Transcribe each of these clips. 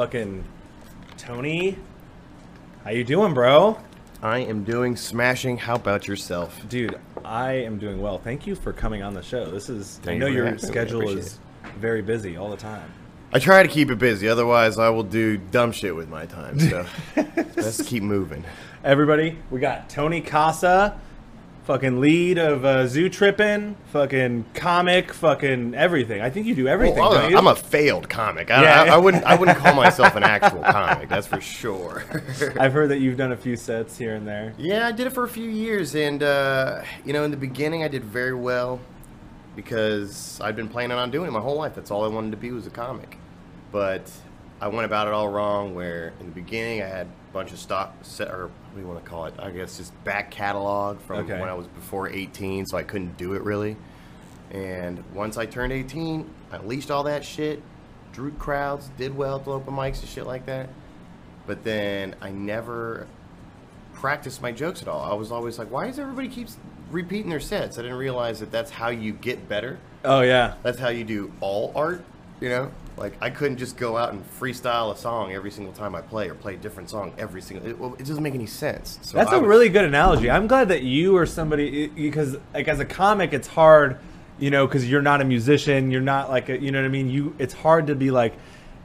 Fucking Tony, how you doing, bro? I am doing smashing. How about yourself? Dude, I am doing well. Thank you for coming on the show. This is I Thank you know for your schedule is very busy all the time. I try to keep it busy, otherwise I will do dumb shit with my time. So let's keep moving. Everybody, we got Tony Casa, fucking lead of uh, Zoo Trippin', fucking comic, fucking everything. I think you do everything. Well, I'm, a, I'm a failed comic. I, Yeah. I, I wouldn't. I wouldn't call myself an actual comic. That's for sure. I've heard that you've done a few sets here and there. Yeah, I did it for a few years, and uh, you know, in the beginning, I did very well because I'd been planning on doing it my whole life. That's all I wanted to be was a comic. But I went about it all wrong. Where in the beginning, I had a bunch of stock set, or what do you want to call it? I guess just back catalog from Okay. when I was before 18, so I couldn't do it really. And once I turned 18, I unleashed all that shit, drew crowds, did well at the open mics and shit like that. But then I never practiced my jokes at all. I was always like, why does everybody keeps repeating their sets? I didn't realize that that's how you get better. Oh yeah, That's how you do all art, you know? Like I couldn't just go out and freestyle a song every single time I play or play a different song every single it, well, it doesn't make any sense. So That's I a was- really good analogy. I'm glad that you or somebody because like as a comic, it's hard, you know, because you're not a musician. You're not like a, you know what I mean. You it's hard to be like,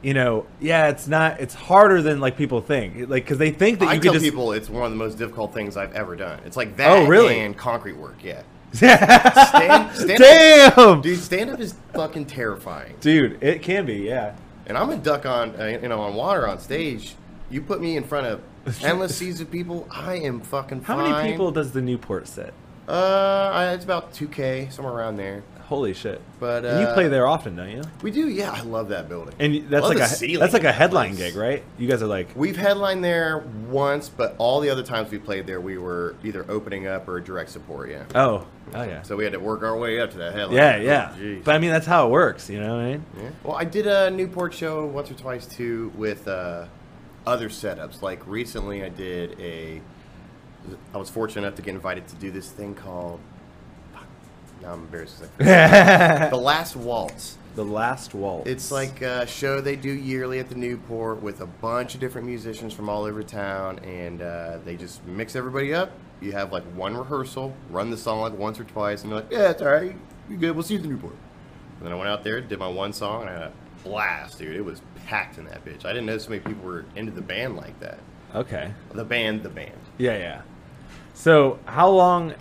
you know, yeah, it's not. It's harder than like people think. Like because they think that I you tell just. people it's one of the most difficult things I've ever done. It's like oh, that Oh, really? and concrete work, yeah. Stand, stand Damn, Dude, stand up is fucking terrifying. dude, it can be. Yeah. And I'm a duck on, uh, you know, on water on stage. You put me in front of endless seas of people, I am fucking How fine. many people does the Newport sit? Uh, I- it's about 2K, somewhere around there. Holy shit! But, and you uh, play there often, don't you? We do, yeah. I love that building. And that's like a ceiling that's like a headline gig, right? You guys are like, We've headlined there once, but all the other times we played there, we were either opening up or direct support. Yeah. oh, oh yeah, So we had to work our way up to that headline. yeah, Oh, yeah. jeez. But I mean, that's how it works. You know what I mean? Yeah. Well, I did a Newport show once or twice too with uh, other setups. Like recently, I did a. I was fortunate enough to get invited to do this thing called. Now I'm embarrassed. The Last Waltz. The Last Waltz. It's like a show they do yearly at the Newport with a bunch of different musicians from all over town, and uh, they just mix everybody up. You have like one rehearsal, run the song like once or twice, and you're like, yeah, it's all right, you're good, we'll see you at the Newport. And then I went out there, did my one song, and I had a blast, dude. It was packed in that bitch. I didn't know so many people were into the band like that. okay. The band, the band. Yeah, yeah. So how long?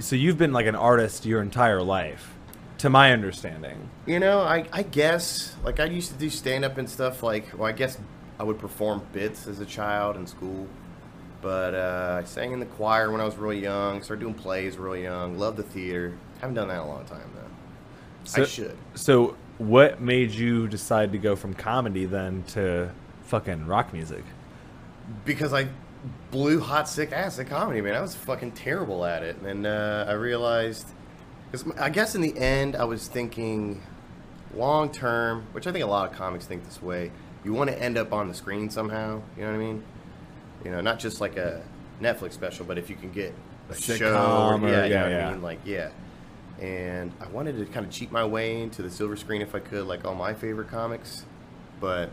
So you've been like an artist your entire life, to my understanding. You know, I, I guess, like, I used to do stand up and stuff. Like, well, I guess I would perform bits as a child in school. But uh, I sang in the choir when I was really young, started doing plays really young, loved the theater. Haven't done that in a long time, though. So, I should. So what made you decide to go from comedy then to fucking rock music? Because I blew hot, sick ass at comedy, man. I was fucking terrible at it. And uh, I realized, because I guess in the end, I was thinking long term, which I think a lot of comics think this way. You want to end up on the screen somehow. You know what I mean? You know, not just like a Netflix special, but if you can get a show, or- yeah, you yeah, know what yeah. I mean, like yeah. And I wanted to kind of cheat my way into the silver screen if I could, like all my favorite comics, but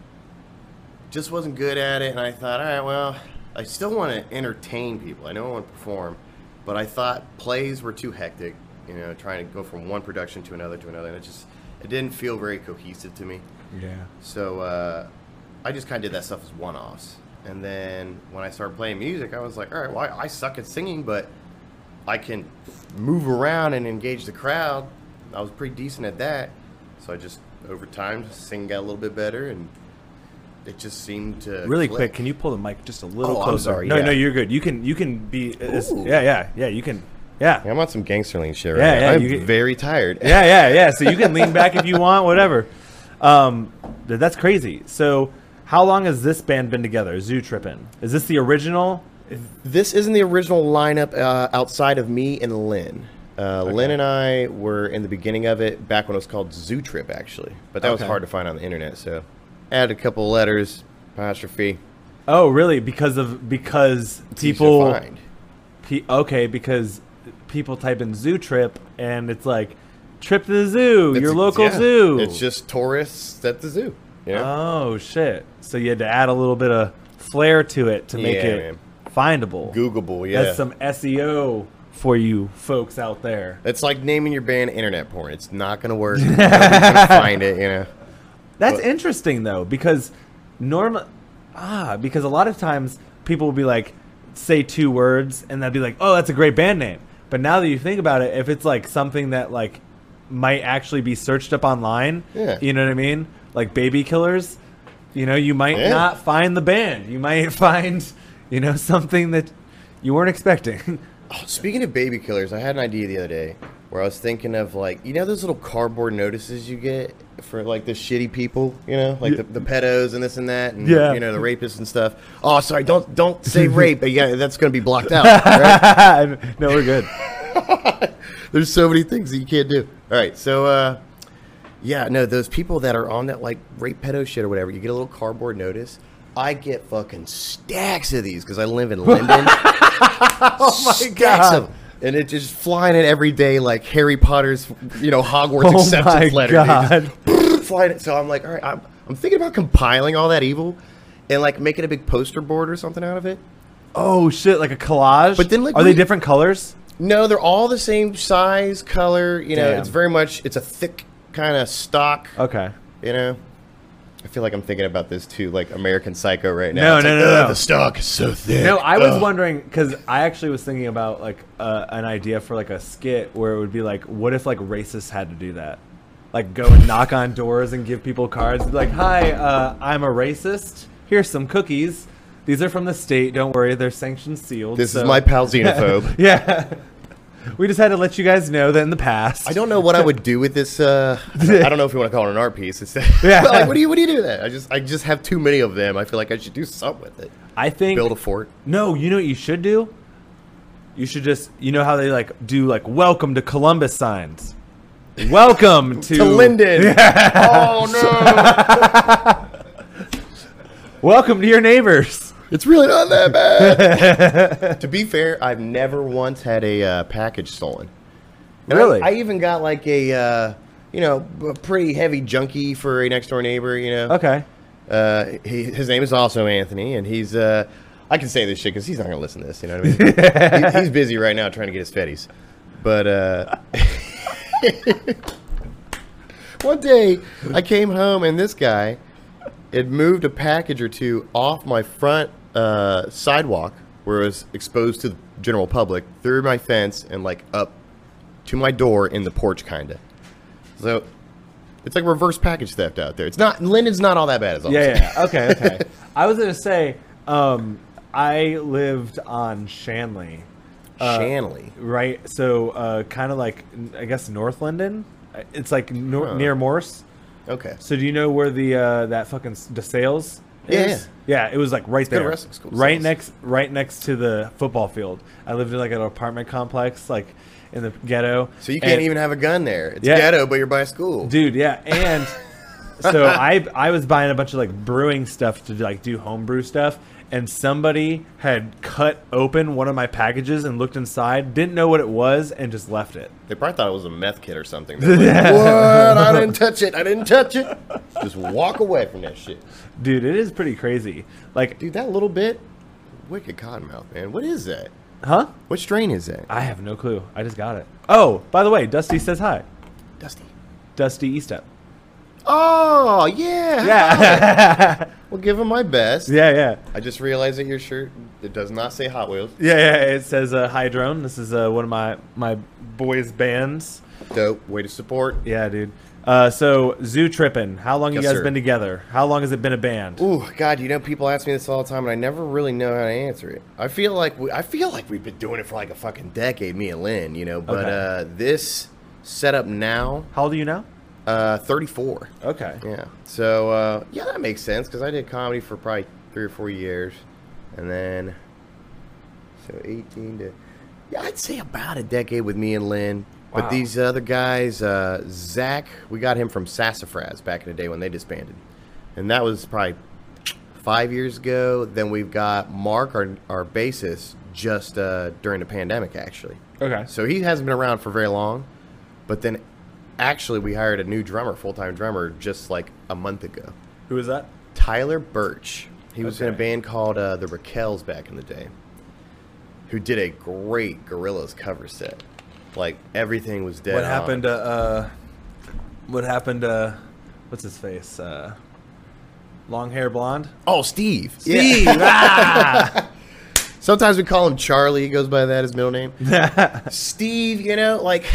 just wasn't good at it. And I thought, all right, well, I still want to entertain people. I know I want to perform, but I thought plays were too hectic. You know, trying to go from one production to another to another, and it just it didn't feel very cohesive to me. Yeah. So uh, I just kind of did that stuff as one-offs. And then when I started playing music, I was like, all right, well, I I suck at singing, but I can move around and engage the crowd. I was pretty decent at that. So I just, over time, singing got a little bit better, and it just seemed to Really click. quick, can you pull the mic just a little Oh, I'm closer? sorry, No, yeah. no, you're good. You can you can be. it's- yeah, yeah, yeah. You can. Yeah. I'm on some gangsterling shit right Yeah, now. yeah, I'm get- very tired. yeah, yeah, yeah. So you can lean back if you want, whatever. Um, that's crazy. So, how long has this band been together? Zoo Trippin'. Is this the original? This isn't the original lineup uh, outside of me and Lynn. Uh, Lynn and I were in the beginning of it back when it was called Zoo Trip, actually. But that was hard to find on the internet, so added a couple letters, apostrophe. Oh, really? Because of because It's people. find. Pe- okay, because people type in zoo trip and it's like trip to the zoo, It's- your local yeah, zoo. It's just tourists at the zoo. Know? Oh shit! So you had to add a little bit of flair to it to make Yeah, it man. findable. Googleable, yeah. That's some SEO for you folks out there. It's like naming your band internet porn. It's not gonna work. Nobody's gonna find it, you know. That's But- interesting though, because normal, ah, because a lot of times people will be like, say two words, and they'll be like, oh, that's a great band name. But now that you think about it, if it's like something that like might actually be searched up online, Yeah. you know what I mean, like Baby Killers, you know, you might Yeah. not find the band. You might find, you know, something that you weren't expecting. Oh, speaking of baby killers, I had an idea the other day where I was thinking of like you know those little cardboard notices you get for like the shitty people, you know, like Yeah. the, the pedos and this and that, and Yeah. you know the rapists and stuff. Oh, sorry, don't don't say rape. Yeah, that's gonna be blocked out. Right? no, we're good. There's so many things that you can't do. All right, so uh, yeah, no, those people that are on that like rape pedo shit or whatever, you get a little cardboard notice. I get fucking stacks of these because I live in Linden. Oh my stacks god. of 'em. And it just flying in every day like Harry Potter's, you know, Hogwarts Oh acceptance my letter. God. Just flying it. So I'm like, all right, I'm, I'm thinking about compiling all that evil and like making a big poster board or something out of it. Oh shit, like a collage. But then, like, are they different colors? No, they're all the same size, color. You know, Damn. it's very much it's a thick kind of stock. Okay. You know, I feel like I'm thinking about this too, like American Psycho right No, now. It's no, like, no, "Ugh, no. The stock is so thick. No, I was Ugh." wondering because I actually was thinking about like uh, an idea for like a skit where it would be like, what if like racists had to do that? Like go and knock on doors and give people cards. Like, hi, uh, I'm a racist. Here's some cookies. These are from the state. Don't worry, they're sanctioned sealed. This so- is my pal xenophobe. yeah. We just had to let you guys know that in the past. I don't know what I would do with this. Uh, I don't know if you want to call it an art piece. It's Yeah. Like, what do you what do you do with that? I just I just have too many of them. I feel like I should do something with it. I think Build a fort. No, you know what you should do? You should just you know how they like do like welcome to Columbus signs. Welcome to, To Linden. oh no! Welcome to your neighbors. It's really not that bad. to be fair, I've never once had a uh, package stolen. And I- Really? I, even got like a, uh, you know, a pretty heavy junkie for a next door neighbor. You know. Okay. Uh, he, his name is also Anthony, and he's. Uh, I can say this shit because he's not gonna listen to this. You know what I mean? he, he's busy right now trying to get his fetties. But uh, one day I came home and this guy had moved a package or two off my front uh, sidewalk where it was exposed to the general public through my fence and like up to my door in the porch, kind of. So it's like reverse package theft out there. It's not Linden's not all that bad as all. Yeah, yeah. Okay, okay. I was gonna say, um, I lived on Shanley, uh, Shanley. right? So, uh, kind of like I guess North Linden. It's like Huh. near Morse. Okay. So do you know where the uh, that fucking DeSales Yeah, is? Yeah, it was like right there, wrestling school, right next, right next to the football field. I lived in like an apartment complex, like in the ghetto. So you can't And- even have a gun there. It's Yeah. ghetto, but you're by school. dude. Yeah, and so I I was buying a bunch of like brewing stuff to like do homebrew stuff, and somebody had cut open one of my packages and looked inside, didn't know what it was, and just left it. They probably thought it was a meth kit or something. Like, what? I didn't touch it. I didn't touch it. Just walk away from that shit. Dude, it is pretty crazy. Like, Dude, that little bit, wicked cottonmouth, man. What is that? huh? What strain is that? I have no clue. I just got it. Oh, by the way, Dusty says hi. Dusty. Dusty Eastep. Oh, yeah. Yeah. We'll give him my best. yeah, yeah. I just realized that your shirt it does not say Hot Wheels. Yeah, yeah. It says uh, Hydrone. This is uh, one of my my boys' bands. Dope. Way to support. Yeah, dude. Uh, so Zoo Trippin'. How long Yes, you guys sir. been together? How long has it been a band? Ooh, God, you know people ask me this all the time, and I never really know how to answer it. I feel like we, I feel like we've been doing it for like a fucking decade, me and Lynn, you know. But Okay. uh, this setup now, How old are you now? Uh, 34. Okay. Yeah. So uh, yeah, that makes sense because I did comedy for probably three or four years, and then so 18 to yeah, I'd say about a decade with me and Lynn. Wow. But these other guys, uh, Zach, we got him from Sassafras back in the day when they disbanded, and that was probably five years ago. Then we've got Mark, our our bassist, just uh, during the pandemic actually. Okay. So he hasn't been around for very long, but then actually we hired a new drummer, full time drummer, just like a month ago. Who is that? Tyler Birch. He was in a band called uh, the Raquels back in the day, who did a great Gorillaz cover set. Like everything was dead. what on. happened to uh what happened to what's his face? Uh long hair blonde? Oh, Steve. Steve. Yeah. Sometimes we call him Charlie. He goes by that his middle name. Steve, you know, like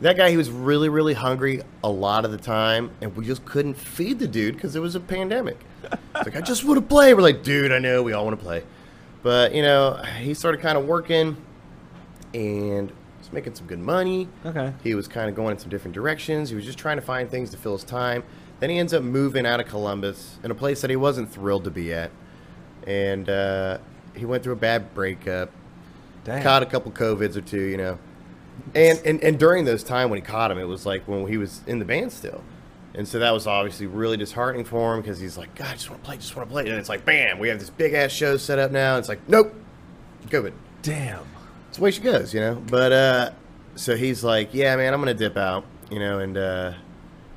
that guy. He was really, really hungry a lot of the time, and we just couldn't feed the dude because it was a pandemic. It's like I just want to play. We're like, dude, I know we all want to play, but you know, he started kind of working and was making some good money. okay. He was kind of going in some different directions. He was just trying to find things to fill his time. Then he ends up moving out of Columbus in a place that he wasn't thrilled to be at. And uh, he went through a bad breakup, Damn. caught a couple COVIDs or two, you know. And, and, and during those time when he caught him, it was like when he was in the band still. And so that was obviously really disheartening for him because he's like, God, I just want to play, just want to play. And it's like, bam, we have this big ass show set up now. It's like, nope, COVID. Damn. It's the way she goes, you know. But uh, so he's like, yeah, man, I'm gonna dip out, you know. And uh,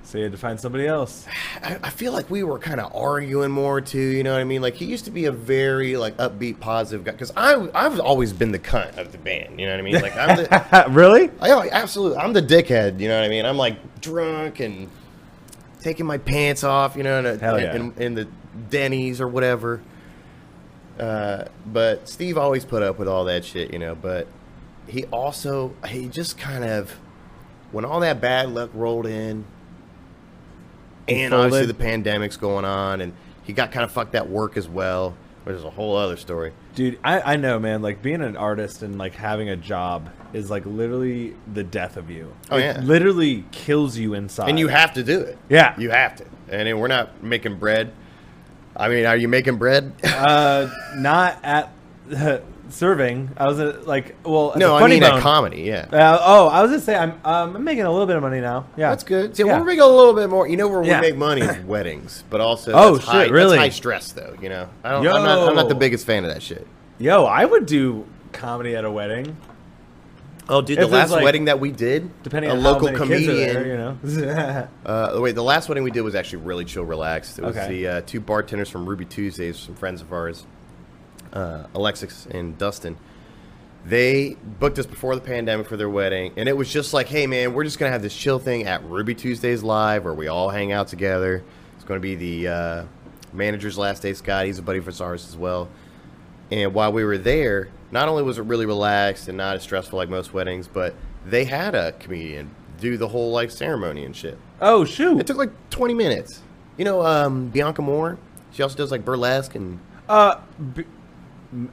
So you had to find somebody else. I, I feel like we were kind of arguing more too, you know what I mean? Like he used to be a very like upbeat, positive guy because I I've always been the cunt of the band, you know what I mean? Like I'm the really? I oh, absolutely I'm the dickhead, you know what I mean? I'm like drunk and taking my pants off, you know, in, a, Hell yeah. in, in the Denny's or whatever. Uh, but Steve always put up with all that shit, you know. But he also he just kind of when all that bad luck rolled in, And obviously the pandemic's going on, and he got kind of fucked at work as well, which is a whole other story. Dude, I, I know, man. Like being an artist and like having a job is like literally the death of you. Oh, It yeah. literally kills you inside. And you have to do it. Yeah. you have to. And we're not making bread. I mean, are you making bread? uh, not at serving. I was at, like, well, no, I mean bone. at comedy. Yeah. Uh, oh, I was gonna say I'm um, I'm making a little bit of money now. Yeah, That's good. See, Yeah. we're making a little bit more. You know where Yeah. we make money is weddings, but also Oh, that's shit, high, really? That's high stress though. You know, I don't. I'm not. I'm not the biggest fan of that shit. Yo, I would do comedy at a wedding, Oh, dude, If the last like- wedding that we did, depending a on local comedian. there, you know. Uh, wait, the last wedding we did was actually really chill, relaxed. It was Okay. the uh, two bartenders from Ruby Tuesdays, some friends of ours, uh, Alexis and Dustin. They booked us before the pandemic for their wedding, and it was just like, hey, man, we're just gonna have this chill thing at Ruby Tuesdays live, where we all hang out together. It's gonna be the uh, manager's last day, Scott. He's a buddy for ours as well. And while we were there, not only was it really relaxed and not as stressful like most weddings, but they had a comedian do the whole like ceremony and shit. oh shoot! It took like 20 minutes. You know, um, Bianca Moore. She also does like burlesque and Uh, B-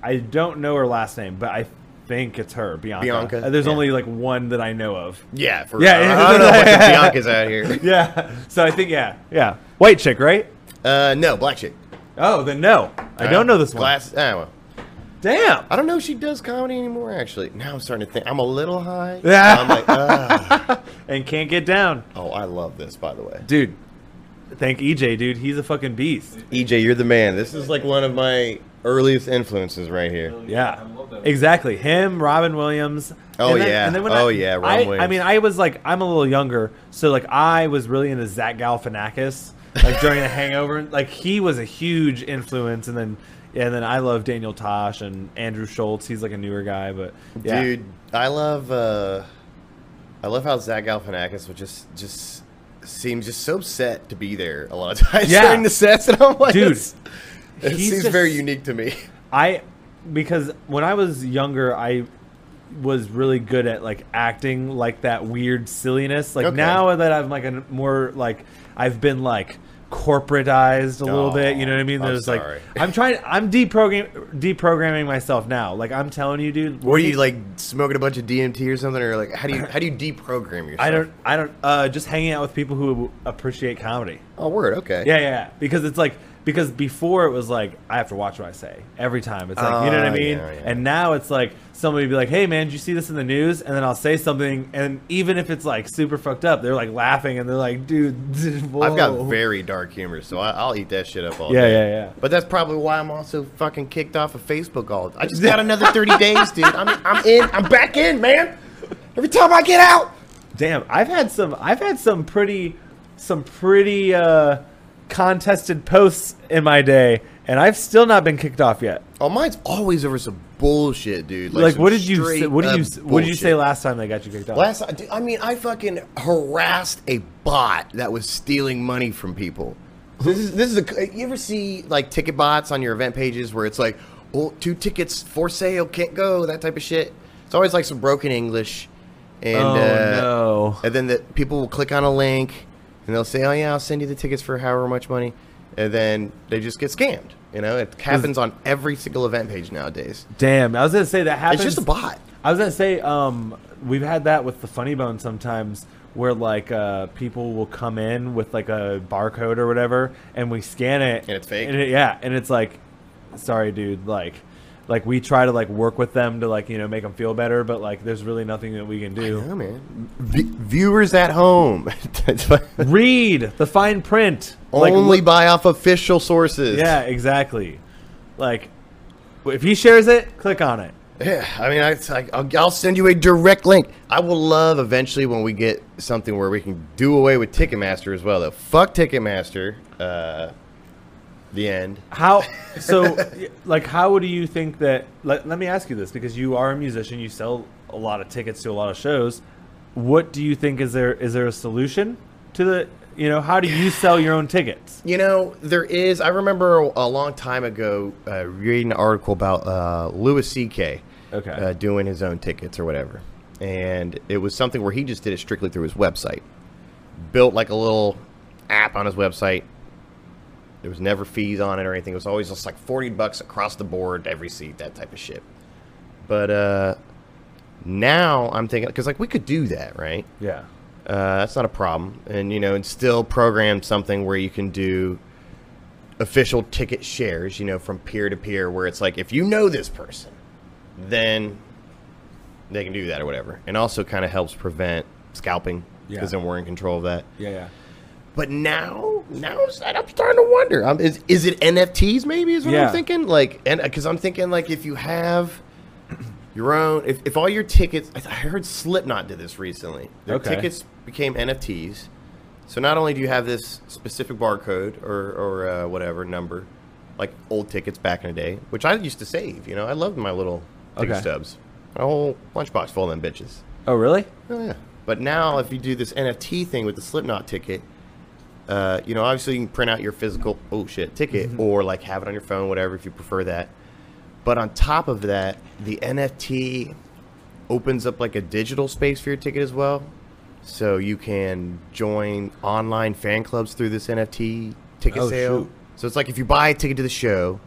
I don't know her last name, but I think it's her, Bianca. Bianca, Uh, There's yeah. only like one that I know of. yeah, for Yeah, I, yeah. I don't know what Biancas out here. Yeah. So I think yeah, yeah. White chick, right? Uh, no, black chick. Oh, then no. I don't know this one. Glass. Ah, well, Damn. I don't know if she does comedy anymore. Actually, now I'm starting to think. I'm a little high. Yeah. I'm like. And can't get down, oh, I love this. By the way, dude. Thank EJ, dude. He's a fucking beast. EJ, you're the man. This is like one of my earliest influences right here. Yeah, exactly. Him, Robin Williams. Oh, And then- yeah. and then when Oh, I- yeah, Robin I, I mean, I was like, I'm a little younger, so like I was really into Zach Galifianakis, like during the Hangover. Like he was a huge influence, and then yeah, and then I love Daniel Tosh and Andrew Schulz. He's like a newer guy, but yeah. Dude, I love uh I love how Zach Galifianakis would just just seems just so set to be there a lot of times Yeah. during the sets, and I'm like, Dude, it's- it seems just- very unique to me. I because when I was younger, I was really good at like acting like that weird silliness. Like Okay. now that I'm like a more like I've been like corporatized a little bit. You know what I mean? I'm There's sorry. like I'm trying. I'm deprogram deprogramming myself now. Like I'm telling you, dude. What are you like smoking a bunch of DMT or something, or like how do you how do you deprogram yourself? I don't. I don't. Uh, just hanging out with people who appreciate comedy. Oh, word. Okay. Yeah, yeah. Because it's like because before it was like I have to watch what I say every time. It's like you know what I Oh, mean. yeah, yeah. And now it's like somebody be like, "Hey, man, did you see this in the news?" And then I'll say something, and even if it's like super fucked up, they're like laughing and they're like, "Dude, I've got very dark humor, so I, I'll eat that shit up all Yeah, day. yeah, yeah. But that's probably why I'm also fucking kicked off of Facebook all. I just got another 30 days, dude. I'm I'm in. I'm back in, man. Every time I get out. Damn, I've had some. I've had some pretty, some pretty uh, contested posts in my day, and I've still not been kicked off yet. Oh, mine's always over some bullshit, dude. Like, some what did you say, what did you what did you say last time they got you kicked off? Last, dude, I mean, I fucking harassed a bot that was stealing money from people. This is this is a. You ever see like ticket bots on your event pages where it's like, oh, two tickets for sale, can't go, that type of shit. It's always like some broken English, and oh uh, no. and then the people will click on a link and they'll say, "Oh yeah, I'll send you the tickets for however much money," and then they just get scammed. You know, it happens on every single event page nowadays. Damn, I was gonna say that happens. It's just a bot. I was gonna say, um, we've had that with the Funny Bone sometimes, where like uh, people will come in with like a barcode or whatever, and we scan it, And it's fake? and it- yeah, and it's like, sorry, dude, like, like we try to like work with them to like you know make them feel better, but like there's really nothing that we can do. Yeah, man. V- viewers at home, Read the fine print. Only buy off official sources. yeah, exactly. Like, if he shares it, click on it. Yeah, I mean, I, it's like, I'll, I'll send you a direct link. I will love eventually when we get something where we can do away with Ticketmaster as well. Though, fuck Ticketmaster. Uh, the end. How so? like, how do you think that? Let, let me ask you this because you are a musician. You sell a lot of tickets to a lot of shows. What do you think is there? Is there a solution to the? You know, how do you sell your own tickets? You know, there is. I remember a long time ago uh, reading an article about uh, Louis C.K. Okay. Uh, doing his own tickets or whatever, and it was something where he just did it strictly through his website. Built like a little app on his website. There was never fees on it or anything. It was always just like forty bucks across the board, every seat, that type of shit. But uh, now I'm thinking because like we could do that, right? Yeah. Uh, that's not a problem. And, you know, and still program something where you can do official ticket shares, you know, from peer to peer, where it's like, if you know this person, then they can do that or whatever. And also kind of helps prevent scalping because Yeah. then we're in control of that. Yeah. Yeah. But now, now I'm starting to wonder. Um, is, is it NFTs maybe is what Yeah. I'm thinking? Like, and because I'm thinking like if you have your own, if, if all your tickets, I, I heard Slipknot did this recently. Their Okay. tickets became NFTs. So not only do you have this specific barcode or, or uh, whatever number, like old tickets back in the day, which I used to save. You know, I loved my little ticket Okay. stubs. A whole lunchbox full of them bitches. Oh, really? Oh yeah. But now, if you do this NFT thing with the Slipknot ticket, uh, you know, obviously you can print out your physical oh shit ticket or like have it on your phone, whatever, if you prefer that. But on top of that, the NFT opens up like a digital space for your ticket as well. So you can join online fan clubs through this NFT ticket Oh, sale. shoot. So it's like if you buy a ticket to the show,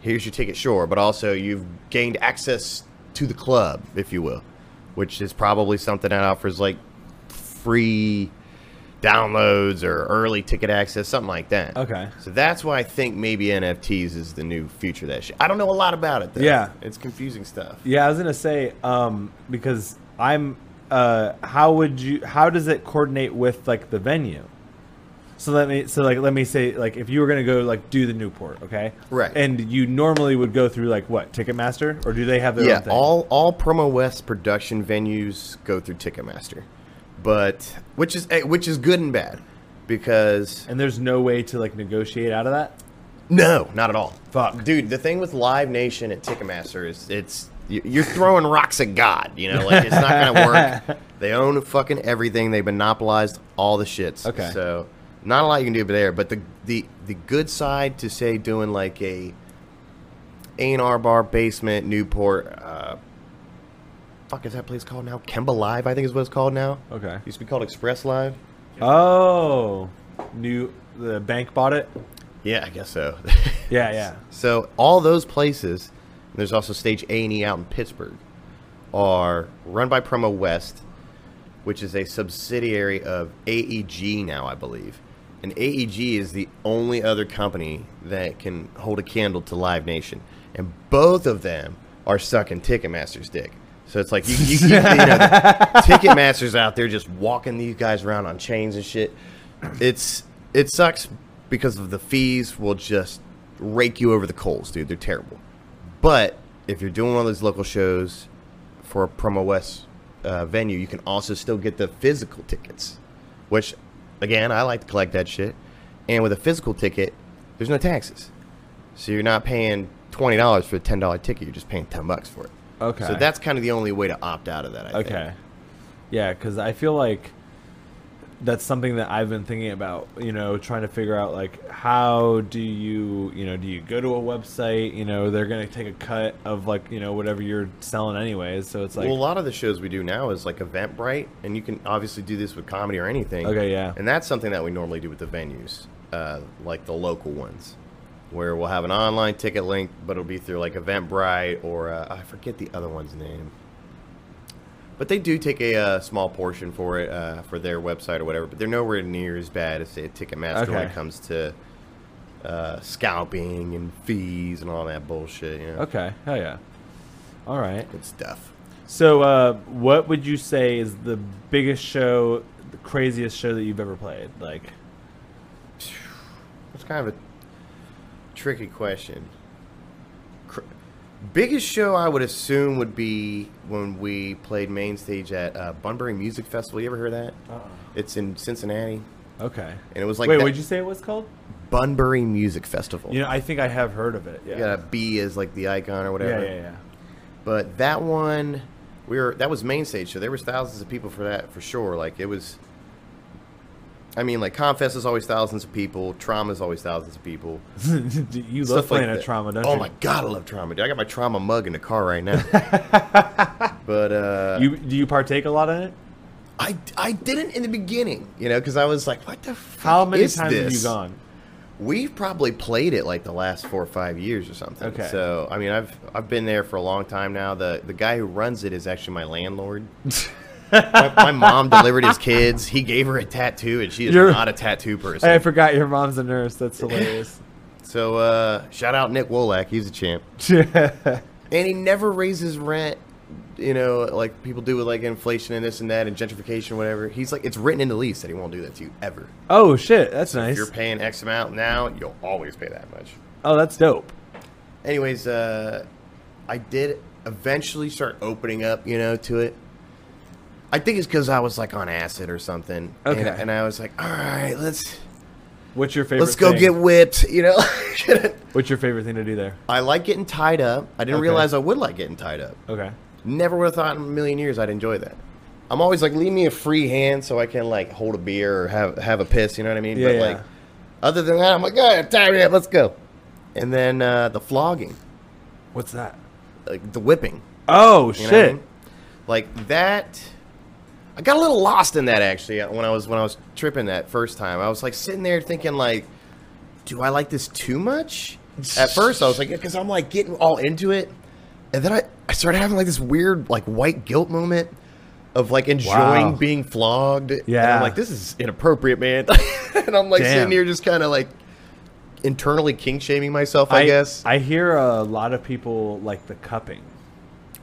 here's your ticket, sure, but also you've gained access to the club, if you will, which is probably something that offers like free downloads or early ticket access, something like that. Okay. So that's why I think maybe NFTs is the new future of that shit. I don't know a lot about it though. Yeah. It's confusing stuff. Yeah, I was gonna say um, because I'm. Uh, how would you? How does it coordinate with like the venue? So let me. So like, let me say like if you were gonna go like do the Newport, okay? Right. And you normally would go through like what Ticketmaster, or do they have their Yeah, own thing? all all Promo West production venues go through Ticketmaster, but which is eh, which is good and bad because and there's no way to like negotiate out of that. no, not at all. Fuck. dude. The thing with Live Nation at Ticketmaster is it's you- you're throwing rocks at God. You know, like it's not gonna work. They own fucking everything. They monopolized all the shits. Okay. so not a lot you can do over there. But the the the good side to say doing like a A&R bar basement Newport. Uh, fuck is that place called now? Kemba Live, I think is what it's called now. Okay. Used to be called Express Live. Oh, new. The bank bought it. Yeah, I guess so. Yeah, yeah. So all those places, and there's also Stage A and E out in Pittsburgh, are run by Promo West, which is a subsidiary of AEG now, I believe. And AEG is the only other company that can hold a candle to Live Nation, and both of them are sucking Ticketmaster's dick. So it's like you, you, you, you know, Ticketmaster's out there just walking these guys around on chains and shit. It's it sucks because of the fees will just rake you over the coals, dude. They're terrible. But if you're doing one of those local shows for a Promo West uh, venue, you can also still get the physical tickets, which, again, I like to collect that shit. And with a physical ticket, there's no taxes. So you're not paying twenty dollars for a ten dollar ticket. You're just paying ten bucks for it. Okay. So that's kind of the only way to opt out of that. I Okay. Think. Yeah, because I feel like that's something that I've been thinking about. You know, trying to figure out like how do you, you know, do you go to a website? You know, they're gonna take a cut of like you know whatever you're selling anyways. So it's like well, a lot of the shows we do now is like Eventbrite, and you can obviously do this with comedy or anything. Okay, yeah. And that's something that we normally do with the venues, uh, like the local ones, where we'll have an online ticket link, but it'll be through like Eventbrite or uh, I forget the other one's name. But they do take a uh, small portion for it uh, for their website or whatever. But they're nowhere near as bad as say a Ticketmaster when it comes to uh, scalping and fees and all that bullshit. You know, okay, hell yeah. All right. good stuff. So, uh, what would you say is the biggest show, the craziest show that you've ever played? Like, It's kind of a tricky question. Cr- biggest show I would assume would be when we played main stage at uh, Bunbury Music Festival. You ever heard of that? It's in Cincinnati, okay. and it was like Wait, that- what'd you say it was called? Bunbury Music Festival. You know, I think I have heard of it. Yeah. You got a B as like the icon or yeah, whatever. yeah, yeah. But that one, we were that was main stage, so there was thousands of people for that for sure. Like it was. I mean, like ComFest is always thousands of people. Trauma is always thousands of people. you Stuff love playing like at trauma, don't oh you? Oh my god, I love trauma. Dude. I got my trauma mug in the car right now. but uh, You do you partake a lot in it? I, I didn't in the beginning, you know, because I was like, what the fuck How many times have you gone? We've probably played it like the last four or five years or something. Okay. So I mean, I've I've been there for a long time now. The the guy who runs it is actually my landlord. my, my mom delivered his kids. He gave her a tattoo, and she is You're- not a tattoo person. I forgot your mom's a nurse. That's hilarious. so uh, shout out Nick Wolak. He's a champ. And he never raises rent, you know, like people do with like inflation and this and that and gentrification, or whatever. He's like, it's written in the lease that he won't do that to you ever. oh shit, that's If nice. you're paying X amount now, you'll always pay that much. Oh, that's dope. Anyways, uh, I did eventually start opening up, you know, to it. I think it's because I was like on acid or something. Okay. And, and I was like, all right, let's What's your favorite? let's go thing? get whipped, you know. What's your favorite thing to do there? I like getting tied up. I didn't Okay. realize I would like getting tied up. Okay. Never would have thought in a million years I'd enjoy that. I'm always like, leave me a free hand so I can like hold a beer or have have a piss. You know what I mean? Yeah, but yeah. like, other than that, I'm like, all right, tie me up, let's go. And then uh, the flogging, What's that? like the whipping. Oh You what I shit. mean? Like that. I got a little lost in that actually uh, when I was when I was tripping that first time. I was like sitting there thinking like, do I like this too much? At first, I was like, because I'm like getting all into it, and then I I started having like this weird like white guilt moment of like enjoying Wow. being flogged. and Yeah. I'm like, this is inappropriate, man. and I'm like Damn. sitting here just kind of like internally king shaming myself. I, guess. I hear a lot of people like the cupping.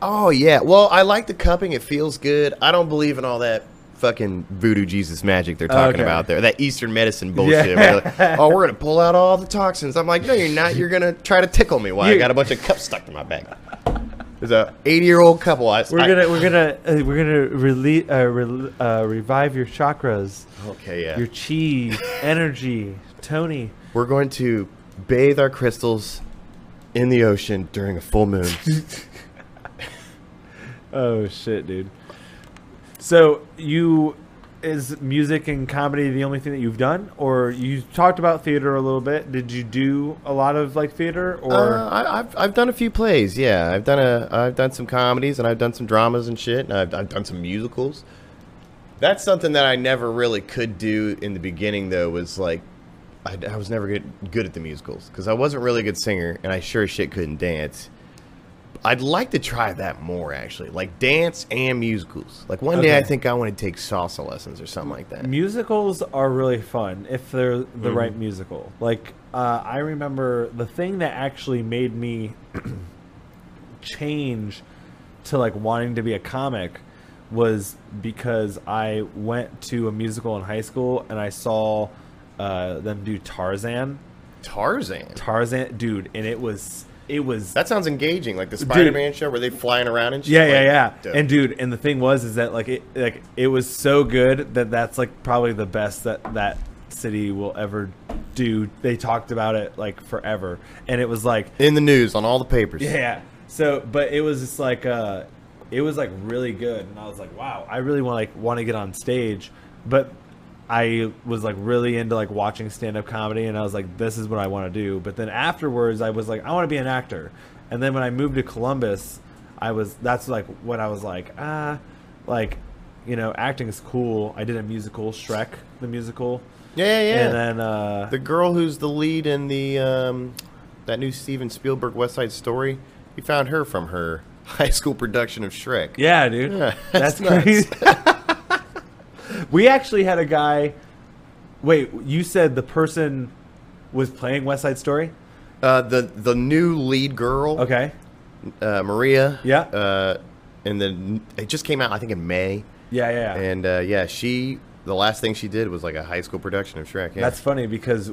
Oh yeah. Well, I like the cupping. It feels good. I don't believe in all that fucking voodoo Jesus magic they're talking Okay. about there. That Eastern medicine bullshit. Yeah. like, oh, we're gonna pull out all the toxins. I'm like, no, you're not. You're gonna try to tickle me while I got a bunch of cups stuck in my back. There's a 80 year old couple. I, We're gonna we're gonna uh, we're gonna rele- uh, rel uh, revive your chakras, Okay, yeah. your chi, energy, Tony. We're going to bathe our crystals in the ocean during a full moon. Oh shit, dude. So you is music and comedy the only thing that you've done, or you talked about theater a little bit? Did you do a lot of like theater, or Uh, I, I've I've done a few plays. Yeah, I've done a I've done some comedies and I've done some dramas and shit. And I've I've done some musicals. That's something that I never really could do in the beginning. Though was like I, I was never good good at the musicals because I wasn't really a good singer and I sure as shit couldn't dance. I'd like to try that more actually, like dance and musicals. Like one day I think I want to take salsa lessons or something like that. musicals are really fun if they're the Mm-hmm. right musical. Like uh, I remember the thing that actually made me change to like wanting to be a comic was because I went to a musical in high school and I saw uh, them do Tarzan. Tarzan. Tarzan, dude, and it was it was That sounds engaging, like the Spider-Man show where they flying around and shit. yeah, yeah, yeah. dope. And dude, and the thing was is that like it like it was so good that that's like probably the best that that city will ever do. They talked about it like forever, and it was like In the news on all the papers. yeah. So, but it was just like uh, it was like really good, and I was like, wow, I really want like want to get on stage, but I was like really into like watching stand up comedy, and I was like, this is what I want to do. But then afterwards, I was like, I want to be an actor, and then when I moved to Columbus, I was that's like when I was like, ah, like, you know, acting is cool. I did a musical, Shrek, the musical, Yeah, yeah, yeah. and then uh, the girl who's the lead in the um, that new Steven Spielberg West Side Story, you found her from her high school production of Shrek. Yeah, dude. Yeah, that's, that's crazy. we actually had a guy. Wait, you said the person was playing West Side Story? Uh, the the new lead girl, Okay. uh, Maria. Yeah. Uh, and then it just came out, I think, in May. Yeah, yeah. yeah. And uh, yeah, she the last thing she did was like a high school production of Shrek. Yeah. That's funny because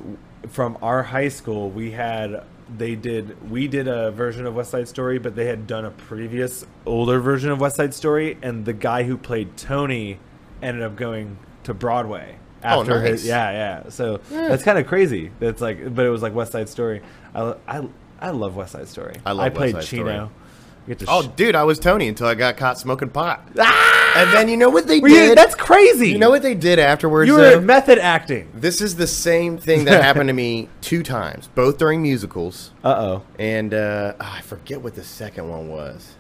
from our high school, we had they did we did a version of West Side Story, but they had done a previous older version of West Side Story, and the guy who played Tony ended up going to Broadway Oh, after nice. his yeah yeah. So Yeah. that's kind of crazy. That's like, but it was like West Side Story. I I, I love West Side Story. I love West played Side Chino. Story. Get to Oh, sh- dude, I was Tony until I got caught smoking pot. And then you know what they Were you- did? that's crazy. you know what they did afterwards? You were though? method acting. This is the same thing that happened to me two times, both during musicals. Uh oh. And uh, ah, I forget what the second one was.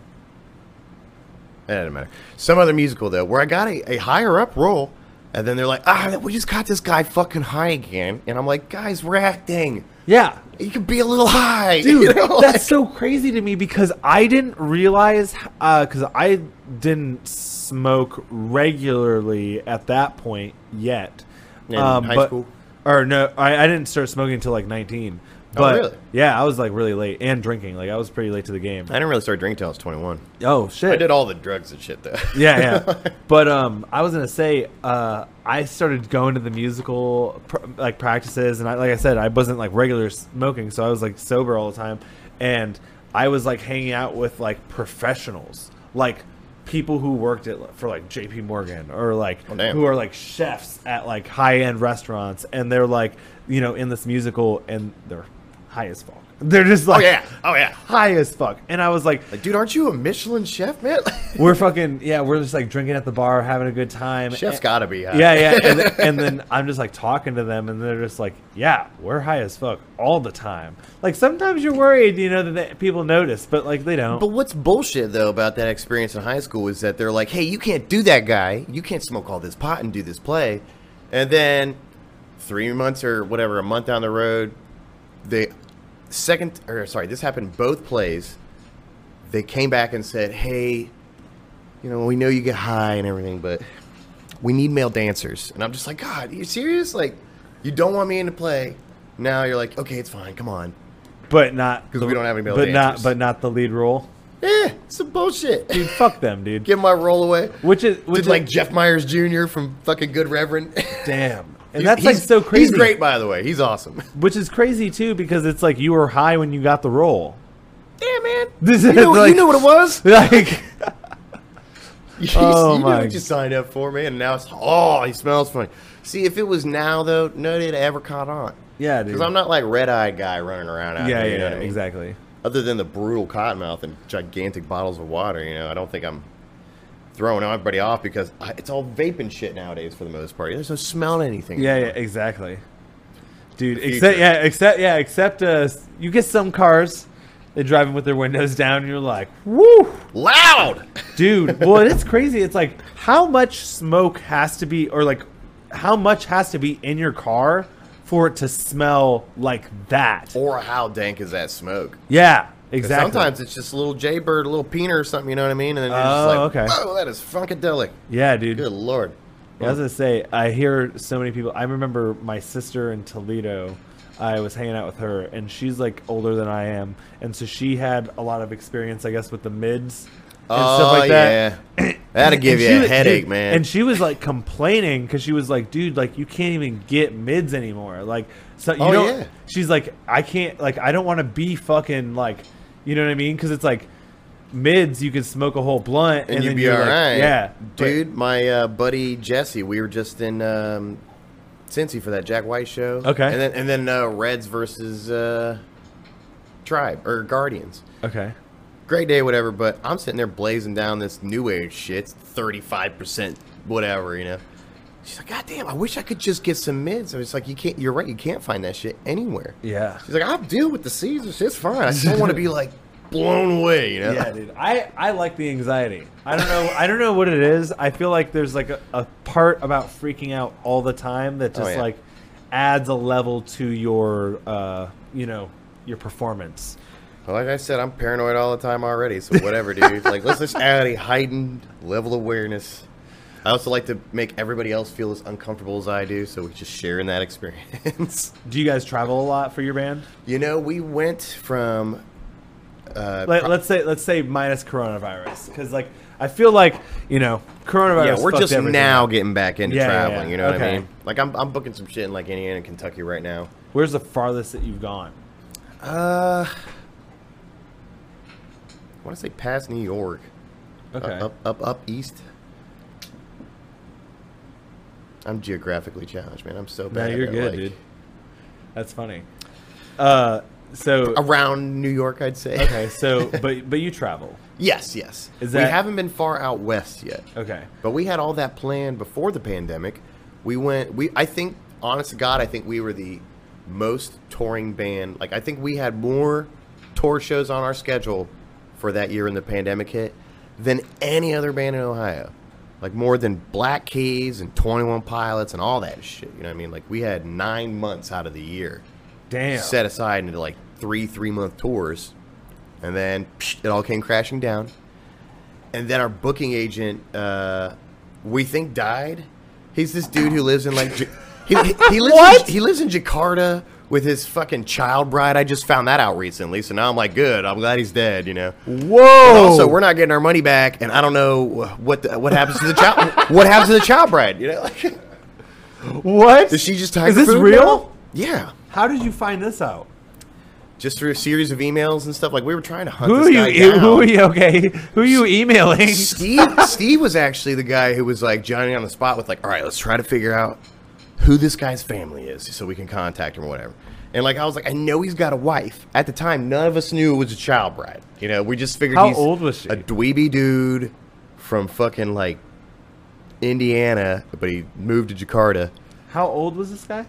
It doesn't matter. Some other musical though, where I got a, a higher up role, and then they're like, "Ah, we just got this guy fucking high again," and I'm like, "Guys, we're acting. Yeah. You can be a little high, dude You know, that's like- so crazy to me because i didn't realize because i didn't smoke regularly at that point yet Um, high but- school? or no I, I didn't start smoking until like 19 but Oh, really? yeah i was like really late and drinking like i was pretty late to the game I didn't really start drinking till I was 21. oh shit I did all the drugs and shit though. yeah, yeah. But um, I was gonna say, uh, I started going to the musical pr- like practices, and I, like I said, I wasn't like regular smoking, so I was like sober all the time, and I was like hanging out with like professionals, like people who worked at for like J.P. Morgan or like Oh, who are like chefs at like high end restaurants, and they're like you know in this musical, and they're high as fuck. They're just like, oh like yeah, oh yeah. high as fuck, and I was like, Like, dude, aren't you a Michelin chef, man? we're fucking yeah, we're just like drinking at the bar, having a good time. Chef's And- got to be. High. yeah, yeah, and, th- and then I'm just like talking to them, and they're just like, "Yeah, we're high as fuck all the time." Like sometimes you're worried, you know, that they, people notice, but like they don't. But what's bullshit though about that experience in high school is that they're like, "Hey, you can't do that, guy. You can't smoke all this pot and do this play," and then three months or whatever, a month down the road, they second or sorry, this happened both plays. They came back and said, "Hey, you know, we know you get high and everything, but we need male dancers." And I'm just like, "God, are you serious? Like, you don't want me in the play?" Now you're like, "Okay, it's fine. Come on." but not because we don't have any male but not dancers. but not the lead role. It's some bullshit. Dude, fuck them, dude. Give my roll away. Which is which Did is like Jeff Myers Jr. from fucking Good Reverend. damn, and that's like so crazy. He's great, by the way. He's awesome. which is crazy too because it's like you were high when you got the role. Yeah, man. This You know, like- you know what it was? Like, You, Oh you my- what you signed up for, man. And now it's oh, he smells funny. See, if it was now though, none of it ever caught on. yeah. Because I'm not like red eyed guy running around out yeah, here. yeah, you know what I mean? exactly. Other than the brutal cottonmouth and gigantic bottles of water, you know, I don't think I'm throwing everybody off because I, it's all vaping shit nowadays for the most part. There's no smell to anything. Yeah, yeah, exactly. Dude, except yeah, except yeah, except uh, you get some cars they driving with their windows down, and you're like, woo, Loud. dude. well, it's crazy. It's like how much smoke has to be, or like how much has to be in your car for it to smell like that. Or how dank is that smoke? Yeah, exactly. Sometimes it's just a little jaybird, a little peener or something, you know what I mean? And then you're Oh, just like, okay. oh, that is funkadelic. yeah, dude. Good lord. Yeah, I was gonna say, I hear so many people. I remember my sister in Toledo. I was hanging out with her, and she's like older than I am, and so she had a lot of experience, I guess, with the mids and oh, stuff like that. yeah. That'll give you a was- headache, dude, man. And she was like complaining because she was like, "Dude, like you can't even get mids anymore." Like, so you Oh, know, yeah. she's like, "I can't, like, I don't want to be fucking like, you know what I mean?" Because it's like mids, you could smoke a whole blunt and, and you'd then be you're all like, right. Yeah, but- Dude, my uh, buddy Jesse, we were just in um, Cincy for that Jack White show. Okay. And then and then uh, Reds versus uh, Tribe or Guardians. Okay. Great day, whatever. But I'm sitting there blazing down this new age shit, thirty five percent, whatever, you know. She's like, God damn, I wish I could just get some mids. I was like, you can't. You're right. You can't find that shit anywhere. Yeah. She's like, I'll deal with the Caesars. It's fine. I just don't want to be like blown away, you know. Yeah, dude. I, I like the anxiety. I don't know. I don't know what it is. I feel like there's like a, a part about freaking out all the time that Oh, just yeah. like adds a level to your uh you know your performance. Well, like I said, I'm paranoid all the time already. So whatever, dude. Like, let's just add a heightened level of awareness. I also like to make everybody else feel as uncomfortable as I do, so we just share in that experience. Do you guys travel a lot for your band? you know, we went from. Uh, Let, let's say let's say minus coronavirus because like I feel like you know coronavirus. yeah, we're just now up. getting back into Yeah, yeah, traveling. yeah. You know what I mean? Like I'm, I'm booking some shit in like Indiana and Kentucky right now. Where's the farthest that you've gone? Uh, I want to say past New York. Okay. Up, up, up east. I'm geographically challenged, man. I'm so no, bad. you're at, good, like, dude. That's funny. Uh, so Around New York, I'd say. okay, so but but you travel. yes, yes. Is we haven't been far out west yet, Okay. but we had all that planned before the pandemic. We went. We I think, honest to God, I think we were the most touring band. Like I think we had more tour shows on our schedule for that year in the pandemic hit than any other band in Ohio. Like more than Black Keys and Twenty One Pilots and all that shit. You know what I mean? Like we had nine months out of the year Damn. set aside into like three three month tours, and then psh, it all came crashing down. And then our booking agent, uh, we think died. He's this dude who lives in like Ja- he, he, he lives What? In, he lives in Jakarta with his fucking child bride. I just found that out recently, so now I'm like, good. I'm glad he's dead. You know. Whoa. And also, we're not getting our money back, and I don't know what the, what happens to the child. what happens to the child bride? You know, like, what? does she just Is this real? now? Yeah. How did you find this out? just through a series of emails and stuff. Like we were trying to hunt Who are this you? guy e- down. Who are you? Okay. Who are you emailing? Steve, Steve was actually the guy who was like Johnny on the spot with like, all right, let's try to figure out who this guy's family is so we can contact him or whatever. And like I was like, I know he's got a wife. At the time, none of us knew it was a child bride. You know, we just figured How he's old was she? a dweeby dude from fucking like Indiana, but he moved to Jakarta. How old was this guy?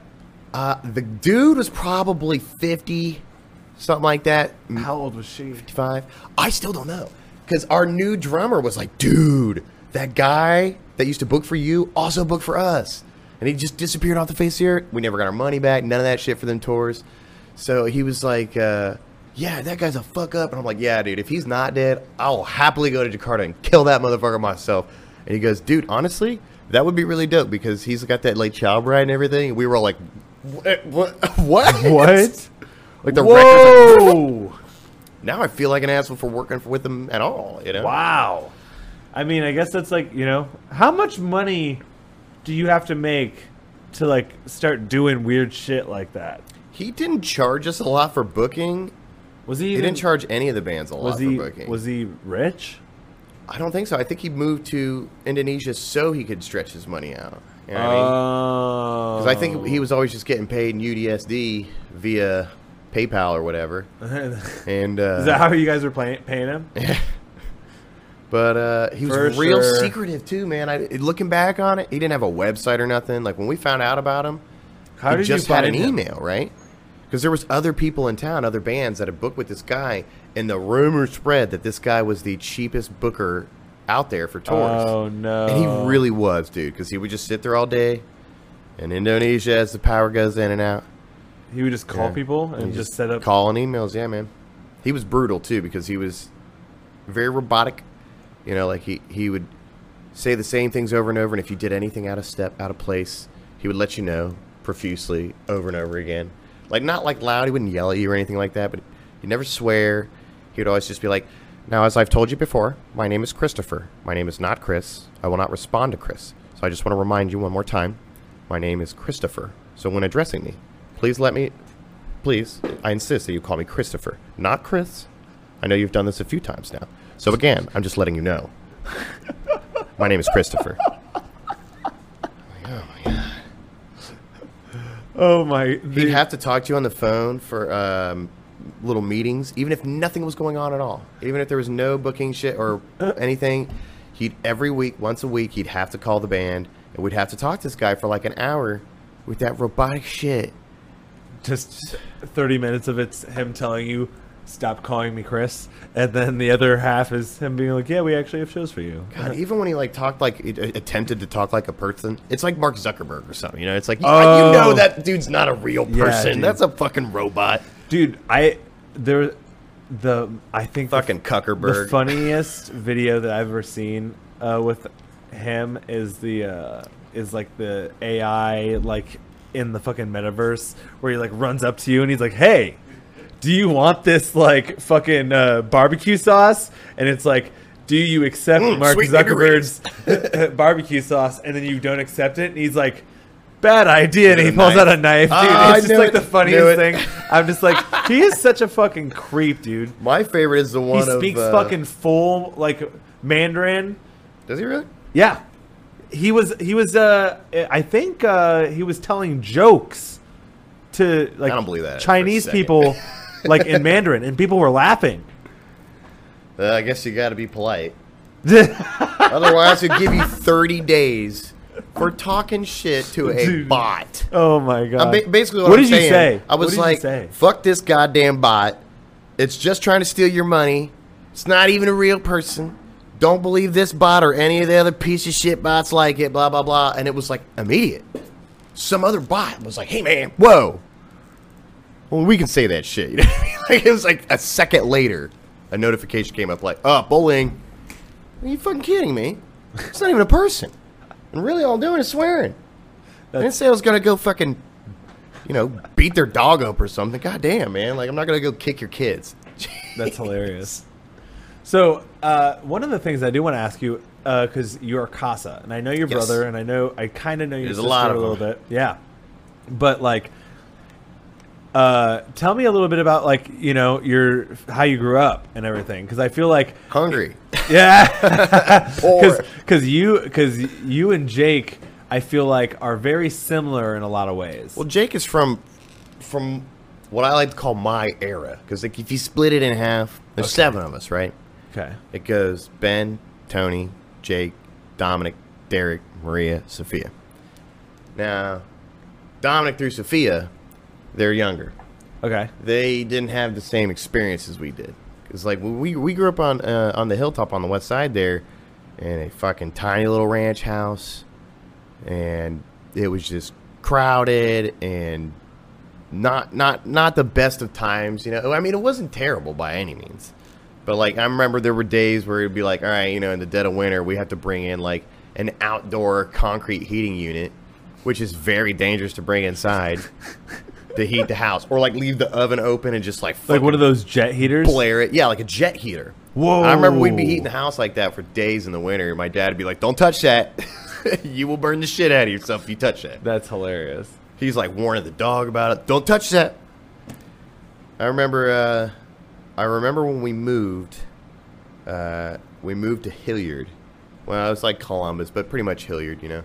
Uh, the dude was probably fifty, something like that. How old was she? 55? I still don't know. Because our new drummer was like, dude, that guy that used to book for you also booked for us. And he just disappeared off the face of the earth. We never got our money back. None of that shit for them tours. So he was like, uh, yeah, that guy's a fuck up. And I'm like, yeah, dude, if he's not dead, I'll happily go to Jakarta and kill that motherfucker myself. And he goes, dude, honestly, that would be really dope because he's got that late child bride and everything. And we were all like, what? What? What? What? like the records. Like, Whoa! now I feel like an asshole for working with them at all. You know? Wow. I mean, I guess that's like you know, how much money do you have to make to like start doing weird shit like that? He didn't charge us a lot for booking. Was he? He didn't charge any of the bands a lot Was for booking. Was he rich? I don't think so. I think he moved to Indonesia so he could stretch his money out. You know what I mean? Oh. Because I think he was always just getting paid in UDSD via PayPal or whatever. And uh, is that how you guys were playing, paying him? but uh, he was For real sure. secretive too, man. I, looking back on it, he didn't have a website or nothing. Like when we found out about him, How he did just you had find an him? email, right? Because there was other people in town, other bands that had booked with this guy, and the rumor spread that this guy was the cheapest booker out there for tours. Oh no! And he really was, dude, because he would just sit there all day in Indonesia as the power goes in and out. He would just call Yeah. people and just, set up. calling emails. Yeah, man. He was brutal too because he was very robotic. You know, like he he would say the same things over and over, and if you did anything out of step, out of place, he would let you know profusely over and over again. Like not like loud. He wouldn't yell at you or anything like that, but he'd never swear. He would always just be like, "Now, as I've told you before, my name is Christopher. My name is not Chris. I will not respond to Chris. So I just want to remind you one more time. My name is Christopher. So when addressing me, please let me Please, I insist that you call me Christopher, not Chris. I know you've done this a few times now. So again, I'm just letting you know. My name is Christopher. Oh my god. Oh my! He'd have to talk to you on the phone for um, little meetings, even if nothing was going on at all. Even if there was no booking shit or anything, he'd every week, once a week, he'd have to call the band, and we'd have to talk to this guy for like an hour with that robotic shit. just 30 minutes of it's him telling you stop calling me chris and then the other half is him being like yeah we actually have shows for you God, even when he like talked like it, it attempted to talk like a person, it's like Mark Zuckerberg or something. You know, it's like you- Oh. you know that dude's not a real person. dude. That's a fucking robot. dude i there the i think the- Fucking the, Cuckerberg. funniest video that i've ever seen uh, with him is the uh, is like the ai like in the fucking metaverse where he like runs up to you and he's like hey do you want this like fucking uh, barbecue sauce? And it's like, do you accept Mm, Mark Zuckerberg's barbecue sauce? And then you don't accept it, and he's like, bad idea. And he pulls knife. out a knife, dude. I it's just like it. the funniest thing. I'm just like, he is such a fucking creep, dude. My favorite is the one He one speaks of uh, fucking full like Mandarin. Does he really? Yeah. He was he was uh I think uh he was telling jokes to like don't believe that Chinese people like in Mandarin and people were laughing. Uh, I guess you got to be polite. Otherwise, he'll give you 30 days for talking shit to a Dude. bot. oh my god. I'm ba- basically, what, What I'm did you saying, say? I was like? "Fuck this goddamn bot! It's just trying to steal your money. It's not even a real person. Don't believe this bot or any of the other piece of shit bots like it. Blah blah blah." And it was like immediate. Some other bot was like, "Hey man, whoa." Well, we can say that shit. You know I mean? Like it was like a second later, a notification came up like, "Uh, bullying." Are you fucking kidding me? It's not even a person. And really, all I'm doing is swearing. I didn't say I was gonna go fucking, you know, beat their dog up or something. God damn, man! Like I'm not gonna go kick your kids. That's hilarious. So, uh, one of the things I do want to ask you, because you're Casa, and I know your Yes. brother, and I know I kind of know your There's a sister lot a little them. bit, yeah. But like, uh, tell me a little bit about like you know your how you grew up and everything, because I feel like Hungry. yeah, because you because you and Jake, I feel like are very similar in a lot of ways. Well, Jake is from, from what I like to call my era. Because like if you split it in half, there's seven of us, right? okay, It goes Ben, Tony, Jake, Dominic, Derek, Maria, Sophia. Now, Dominic through Sophia, they're younger. okay, they didn't have the same experience as we did. Cause like we we grew up on uh, on the hilltop on the west side there, in a fucking tiny little ranch house, and it was just crowded and not not not the best of times. You know, I mean, it wasn't terrible by any means, but like I remember there were days where it'd be like, all right, you know, in the dead of winter, we have to bring in like an outdoor concrete heating unit, which is very dangerous to bring inside. to heat the house, or like leave the oven open and just like like one of those jet heaters. blare it. Yeah, like a jet heater. Whoa! I remember we'd be heating the house like that for days in the winter. My dad would be like, "Don't touch that. you will burn the shit out of yourself if you touch that." That's hilarious. He's like warning the dog about it. Don't touch that. I remember. Uh, I remember when we moved. Uh, we moved to Hilliard. Well, it was like Columbus, but pretty much Hilliard, you know.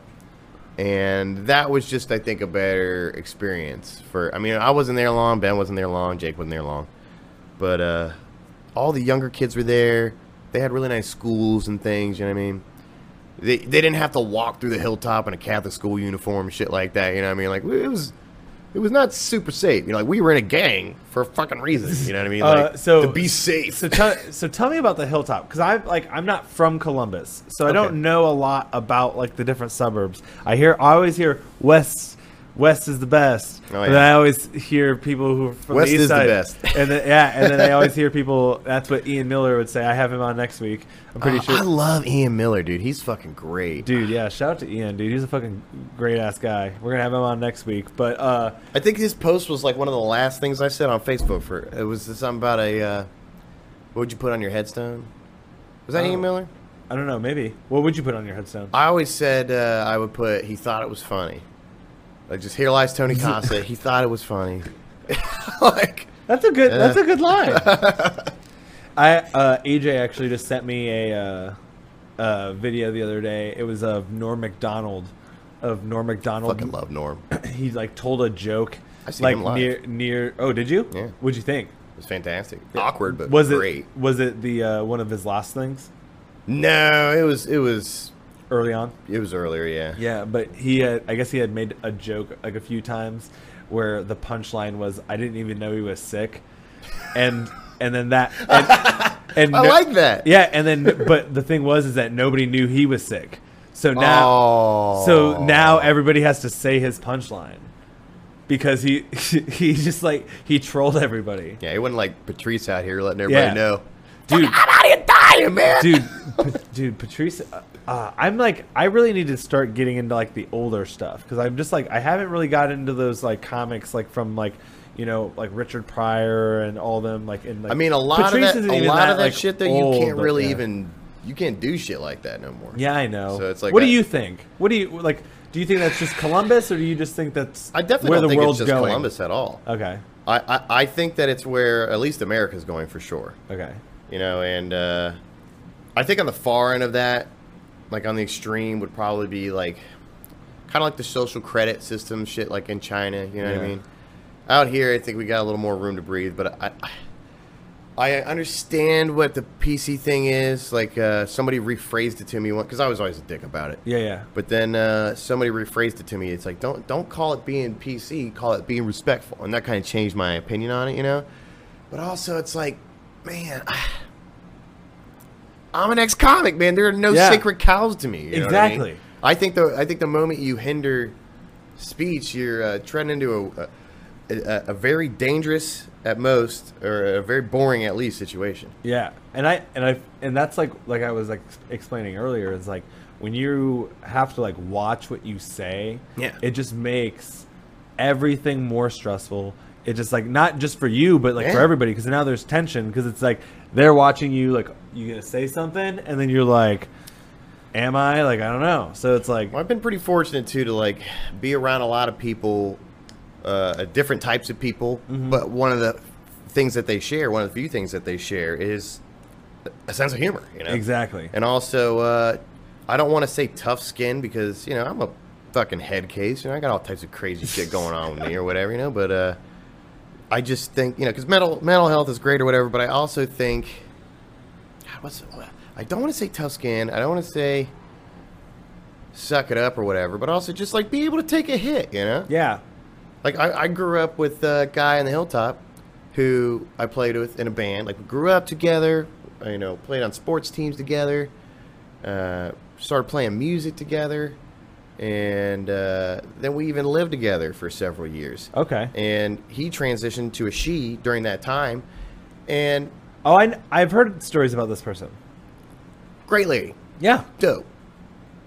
And that was just, I think, a better experience for. I mean, I wasn't there long. Ben wasn't there long. Jake wasn't there long. But uh, all the younger kids were there. They had really nice schools and things. You know what I mean? They they didn't have to walk through the hilltop in a Catholic school uniform, shit like that. You know what I mean? Like it was, it was not super safe. You know, like we were in a gang for a fucking reason. You know what I mean? Like Uh, so to be safe. So tell so tell me about the hilltop because I'm like I'm not from Columbus, so I Okay. don't know a lot about like the different suburbs. I hear I always hear west west is the best, Oh, and. I always hear people who are from West the east is the best. and then yeah, and then I always hear people. That's what Ian Miller would say. I have him on next week. I'm pretty Uh, sure. I love Ian Miller, dude. He's fucking great. Dude, yeah, shout out to Ian, dude. He's a fucking great ass guy. We're gonna have him on next week. But uh I think his post was like one of the last things I said on Facebook. For it was something about a uh, what would you put on your headstone? Was that Oh. Ian Miller? I don't know, maybe. What would you put on your headstone? I always said uh, I would put. He thought it was funny. Like just here lies Tony Casa. he thought it was funny. like That's a good. That's a good line. I uh, AJ actually just sent me a uh, uh, video the other day. It was of Norm Macdonald of Norm Macdonald. Fucking love Norm. He like told a joke. I seen like him live. near near. Oh, did you? Yeah. What'd you think? It was fantastic. Awkward, but was great. it was it the uh, one of his last things No, it was it was early on? it was earlier. Yeah. Yeah, but he had, I guess he had made a joke like a few times where the punchline was, "I didn't even know he was sick," and and then that and, and I no- like that. Yeah, and then but the thing was is that nobody knew he was sick, so now Oh. so now everybody has to say his punchline because he he just like he trolled everybody, Yeah, he wasn't like Patrice out here letting everybody Yeah. know. dude. I'm out here dying, man. dude, Pa- dude, Patrice. Uh, uh, I'm like, I really need to start getting into like the older stuff because I'm just like, I haven't really got into those like comics like from like, you know, like Richard Pryor and all them like in. Like, I mean, a lot Patrice of that, a even lot of that like, shit that old, you can't really yeah. even, you can't do shit like that no more. Yeah, I know. So it's like what do you think? What do you like? Do you think that's just Columbus, or do you just think that's I definitely where the think world's it's just going? Columbus at all. Okay. I, I, I think that it's where at least America's going for sure. Okay. You know, and uh, I think on the far end of that, like on the extreme, would probably be like kind of like the social credit system shit, like in China. You know what I mean? Out here, I think we got a little more room to breathe, but I. I I understand what the PC thing is. Like uh, somebody rephrased it to me because I was always a dick about it. Yeah, yeah. But then uh, somebody rephrased it to me. It's like don't don't call it being PC, call it being respectful, and that kind of changed my opinion on it, you know. But also, it's like, man, I'm an ex-comic, man. There are no Yeah. sacred cows to me. you know what I mean? Exactly. I think the I think the moment you hinder speech, you're uh, treading into a, a a very dangerous at most, or a very boring at least situation. Yeah, and I and I and that's like like I was like explaining earlier is like when you have to like watch what you say. Yeah. it just makes everything more stressful. It just like not just for you, but like for everybody because now there's tension because it's like they're watching you like you gonna say something and then you're like, am I like I don't know. So it's like Well, I've been pretty fortunate too to like be around a lot of people, uh, different types of people. Mm-hmm. But one of the things that they share, one of the few things that they share, is a sense of humor. You know, exactly. And also, uh, I don't want to say tough skin because you know I'm a fucking head case. You know, I got all types of crazy shit going on with me or whatever. You know, but uh, I just think you know because mental mental health is great or whatever. But I also think, God, what's I don't want to say tough skin. I don't want to say suck it up or whatever. But also just like be able to take a hit. You know. Yeah, Like I, I grew up with a guy in the hilltop who I played with in a band. Like we grew up together, you know, played on sports teams together, uh, started playing music together, and uh, then we even lived together for several years. okay. And he transitioned to a she during that time, and Oh, I I've heard stories about this person. great lady, Yeah, dope.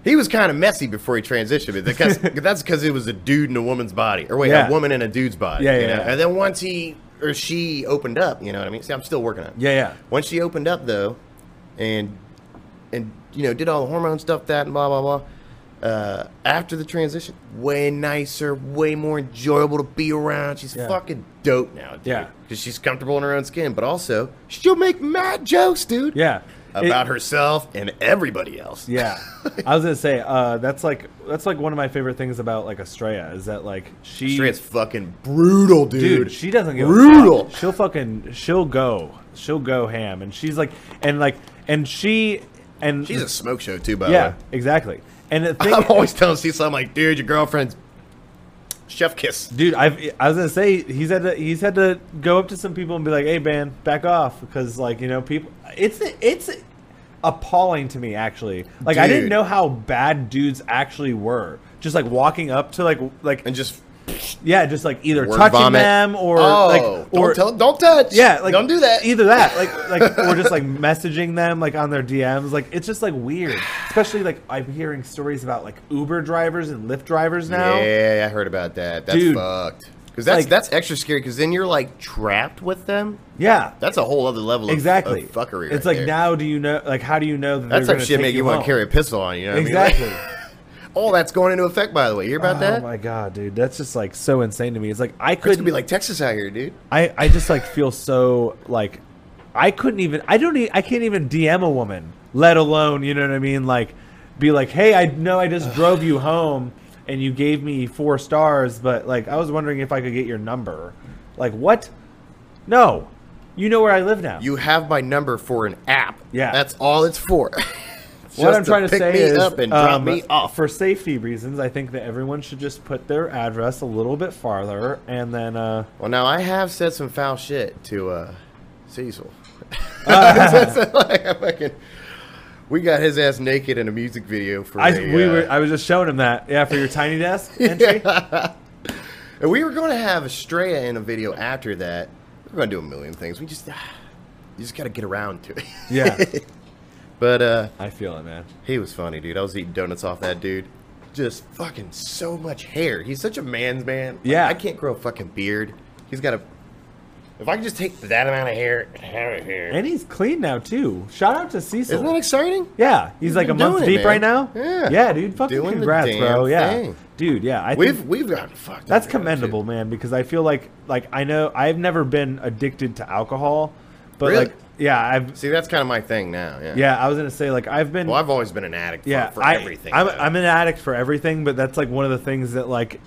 He was kind of messy before he transitioned, but because that's because it was a dude in a woman's body, or wait, Yeah. a woman in a dude's body. Yeah, you yeah, know? yeah. And then once he or she opened up, you know what I mean? See, I'm still working on it. yeah, yeah. Once she opened up though, and and you know did all the hormone stuff, that and blah blah blah. Uh, after the transition, way nicer, way more enjoyable to be around. She's Yeah. fucking dope now, dude. Yeah. because she's comfortable in her own skin, but also she'll make mad jokes, dude. Yeah. about It- herself and everybody else. Yeah, I was gonna say uh, that's like that's like one of my favorite things about like Estrella is that like she Straight fucking brutal, dude. dude, she doesn't give brutal. She'll fucking she'll go she'll go ham and she's like and like and she and She's a smoke show too, by yeah the way. exactly and the thing I'm always telling Cecil, I'm like, dude, your girlfriend's chef kiss. dude I've I was gonna say he's had to he's had to go up to some people and be like hey man back off. Because like you know people it's it's appalling to me actually. Like I didn't know how bad dudes actually were. Just like walking up to like like And just Yeah, just like either Word touching vomit. them or oh, like don't or tell, don't touch. yeah, like don't do that. Either that, like like or just like messaging them like on their DMs. Like it's just like weird. Especially like I'm hearing stories about like Uber drivers and Lyft drivers now. Yeah, I heard about that. That's Dude. fucked. Because that's Like- that's extra scary. Because then you're like trapped with them. Yeah. That's a whole other level. Of, Exactly. Of fuckery. It's right like there. now do you know like how do you know that That's they're type gonna of shit make you want to carry a pistol on you. Know what I mean? Exactly. Like, all that's going into effect. By the way, you hear about oh that? Oh my god, dude, that's just like so insane to me. It's like I couldn't gonna be like Texas out here, dude. I, I just like feel so like I couldn't even I don't I can't even DM a woman, let alone you know what I mean like be like hey I know I just drove you home and you gave me four stars, but like I was wondering if I could get your number. Like what? No, you know where I live now. You have my number for an app. Yeah. That's all it's for. What I'm trying to, pick say me is, up and drop um, me off. for safety reasons, I think that everyone should just put their address a little bit farther, and then uh, Well, now I have said some foul shit to uh, Cecil. Like, fucking- we got his ass naked in a music video for I a, we uh, were I was just showing him that yeah for your tiny desk entry. And we were going to have Estrella in a video after that. We are going to do a million things. We just, you just got to get around to it. Yeah. But uh, I feel it, man. he was funny, dude. I was eating donuts off that dude. Just fucking so much hair. He's such a man's man. Like, Yeah. I can't grow a fucking beard. He's got a. If I could just take that amount of hair, and hair, hair. And he's clean now too. Shout out to Cecil. Isn't that exciting? yeah, he's like a month deep man. right now. Yeah. yeah, dude. Fucking Doing congrats, bro. Yeah, thing. dude. Yeah, I We've think we've gotten fucked. that's commendable, too. man. Because I feel like like I know I've never been addicted to alcohol, but Really? like yeah, I've See, that's kind of my thing now. Yeah. yeah, I was gonna say like I've been Well, I've always been an addict for, yeah for I, everything. I'm, though. I'm an addict for everything, but that's like one of the things that like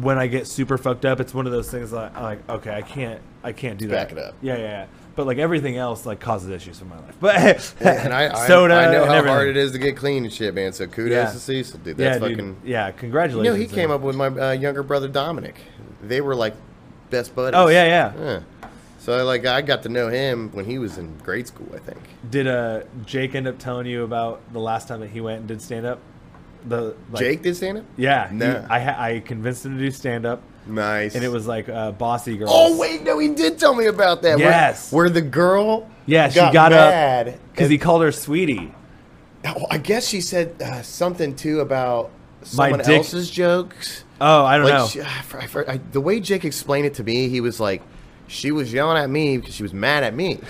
when I get super fucked up, it's one of those things that I'm like okay, I can't I can't do Back that. it up. Yeah, yeah, yeah. But like everything else like causes issues in my life. But and I, I, soda I know and how everything. hard it is to get clean and shit, man. So kudos Yeah. to Cecil, dude. Yeah, dude. fucking. Yeah, You congratulations. know, he came up with my uh, younger brother Dominic. They were like best buddies. Oh yeah, yeah. Yeah. So like I got to know him when he was in grade school, I think. Did uh Jake end up telling you about the last time that he went and did stand up? The like, Jake did stand up. Yeah, he- No. I I convinced him to do stand up, Nice. and it was like uh, bossy girl. Oh wait, no, he did tell me about that. Where- Yes. Where, the girl. Yeah, she got up mad because he called her sweetie. Oh, I guess she said uh, something too about My someone dick- else's jokes. Oh, I don't like know. she- I, I, I- the way Jake explained it to me, he was like, she was yelling at me because she was mad at me.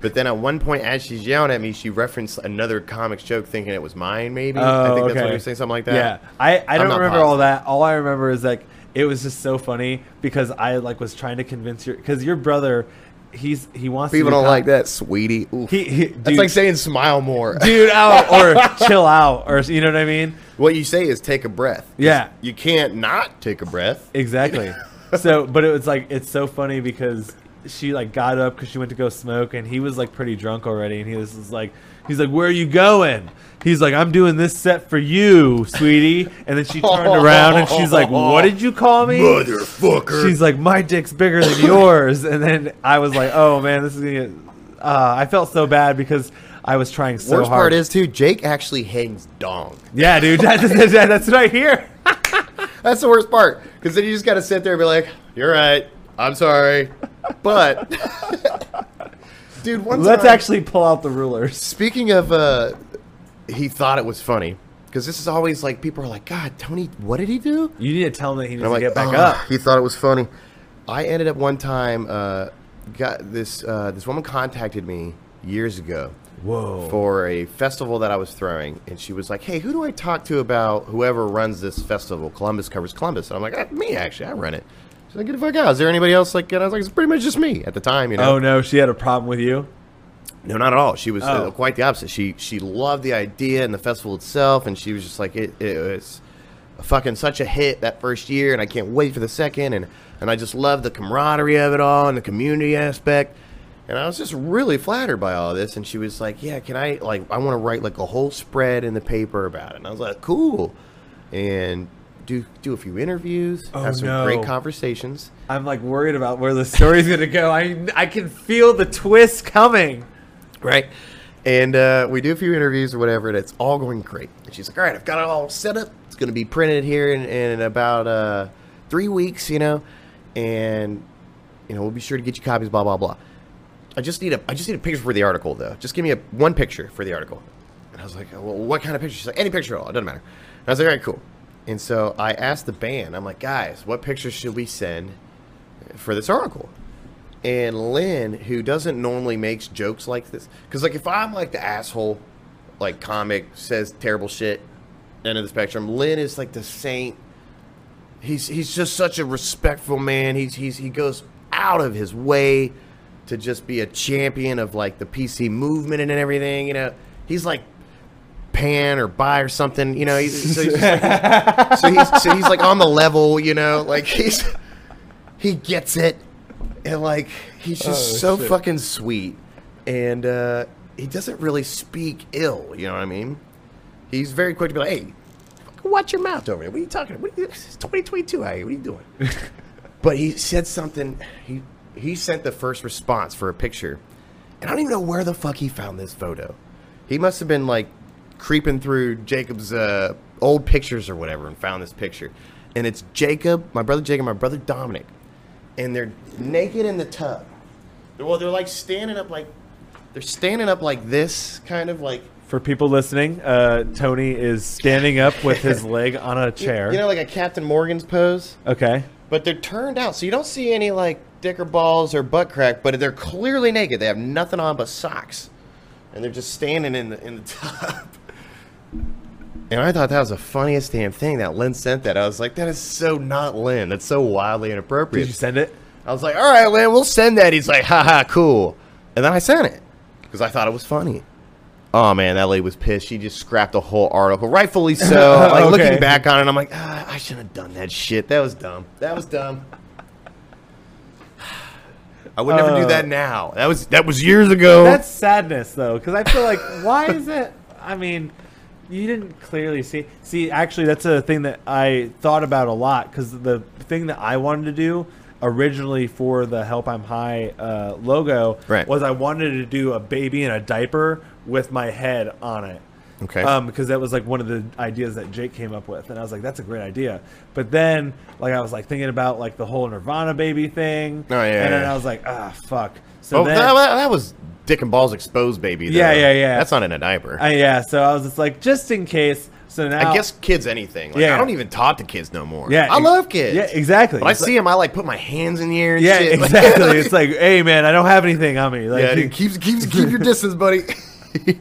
But then at one point, as she's yelling at me, she referenced another comics joke, thinking it was mine. Maybe oh, I Oh, think that's what oh, okay. he was saying, something like that. Yeah, I, I don't remember all that. All I remember is like it was just so funny because I like was trying to convince your because your brother, he's he wants People don't like that, sweetie. He, he that's like saying smile more. dude out or chill out or you know what I mean. what you say is take a breath. Yeah. You can't not take a breath. Exactly. So, but it was like it's so funny because she like got up because she went to go smoke, and he was like pretty drunk already, and he was just like, he's like, "Where are you going?" He's like, "I'm doing this set for you, sweetie." And then she turned around and she's like, "What did you call me?" Motherfucker. She's like, "My dick's bigger than yours." And then I was like, "Oh man, this is gonna." Get... Uh, I felt so bad because I was trying so Worst hard. part is too, Jake actually hangs dong. yeah, dude, that's, that's, that's what I hear. That's the worst part. Because then you just got to sit there and be like, you're right. I'm sorry. But, dude, one Let's time- actually pull out the rulers. Speaking of, uh, he thought it was funny. Because this is always like, people are like, God, Tony, what did he do? You need to tell him that he needs And to like, get back "Ugh." up. He thought it was funny. I ended up one time, uh, got this, uh, this woman contacted me years ago Whoa. for a festival that I was throwing, and she was like, "Hey, who do I talk to about whoever runs this festival? Columbus covers Columbus." And I'm like, "Ah, "Me, actually, I run it." She's like, "Get the fuck out! Is there anybody else?" Like, and I was like, "It's pretty much just me at the time, you know." Oh no, she had a problem with you. No, not at all. She was uh, Oh. quite the opposite. She she loved the idea and the festival itself, and she was just like, "It, it was fucking such a hit that first year, and I can't wait for the second, and and I just love the camaraderie of it all and the community aspect." And I was just really flattered by all this. And she was like, "Yeah, can I like I want to write like a whole spread in the paper about it." And I was like, "Cool," and do do a few interviews, Oh, have some no. great conversations. I'm like worried about where the story's gonna go. I I can feel the twist coming. right? And uh, we do a few interviews or whatever, and it's all going great. And she's like, "All right, I've got it all set up. It's going to be printed here in, in about uh, three weeks, you know, and you know we'll be sure to get you copies. Blah blah blah. I just need a I just need a picture for the article though. Just give me a one picture for the article." And I was like, "Well, what kind of picture?" She's like, "Any picture at all. It doesn't matter." And I was like, "All right, cool." And so I asked the band. I'm like, "Guys, what pictures should we send for this article?" And Lynn, who doesn't normally makes jokes like this, because like if I'm like the asshole, like comic says terrible shit, end of the spectrum. Lynn is like the saint. He's he's just such a respectful man. He's he's he goes out of his way to just be a champion of like the PC movement and everything. You know, he's like pan or buy or something. You know, he's, so, he's like, so he's so he's like on the level. You know, like he's he gets it, and like he's just Oh, so shit. fucking sweet, and uh, he doesn't really speak ill. You know what I mean? He's very quick to be like, "Hey, watch your mouth over there. What are you talking? about? What are you, it's 2022. Hey, what are you doing?" but he said something. He he sent the first response for a picture, and I don't even know where the fuck he found this photo. He must have been like creeping through Jacob's uh, old pictures or whatever and found this picture. And it's Jacob, my brother Jacob, my brother Dominic, and they're naked in the tub. Well, they're like standing up like they're standing up like this, kind of like For people listening, uh, Tony is standing up with his leg on a chair. you know, like a Captain Morgan's pose. okay. But they're turned out, so you don't see any like dick or balls or butt crack. But they're clearly naked. They have nothing on but socks, and they're just standing in the in the tub. And I thought that was the funniest damn thing that Lynn sent. That I was like, that is so not Lynn. That's so wildly inappropriate. Did you send it? I was like, all right, Lynn, we'll send that. He's like, haha, cool. And then I sent it because I thought it was funny. Oh man, that lady was pissed. She just scrapped the whole article, rightfully so. Like Okay. looking back on it, I'm like, ah, I shouldn't have done that shit. That was dumb. That was dumb. I would never do Uh, that now. That was that was years ago. That's sadness, though, because I feel like why is it? I mean, you didn't clearly see. See, actually, that's a thing that I thought about a lot because the thing that I wanted to do originally for the Help I'm High uh, logo Right. was I wanted to do a baby in a diaper with my head on it. Okay. Um, because that was like one of the ideas that Jake came up with, and I was like, "That's a great idea." But then, like, I was like thinking about like the whole Nirvana baby thing. Oh, yeah, And then yeah. I was like, "Ah, fuck." So oh, then, that, that, was dick and balls exposed, baby. though. Yeah, yeah, yeah. That's not in a diaper. I, yeah, so I was just like, just in case. So now, I guess kids anything. Like, Yeah. I don't even talk to kids no more. yeah, I love kids. Yeah, exactly. When I It's see them, I like put my hands in the air. And yeah, shit. Exactly. it's like, hey, man, I don't have anything on me. Like, yeah, dude, keep keep keep your distance, buddy.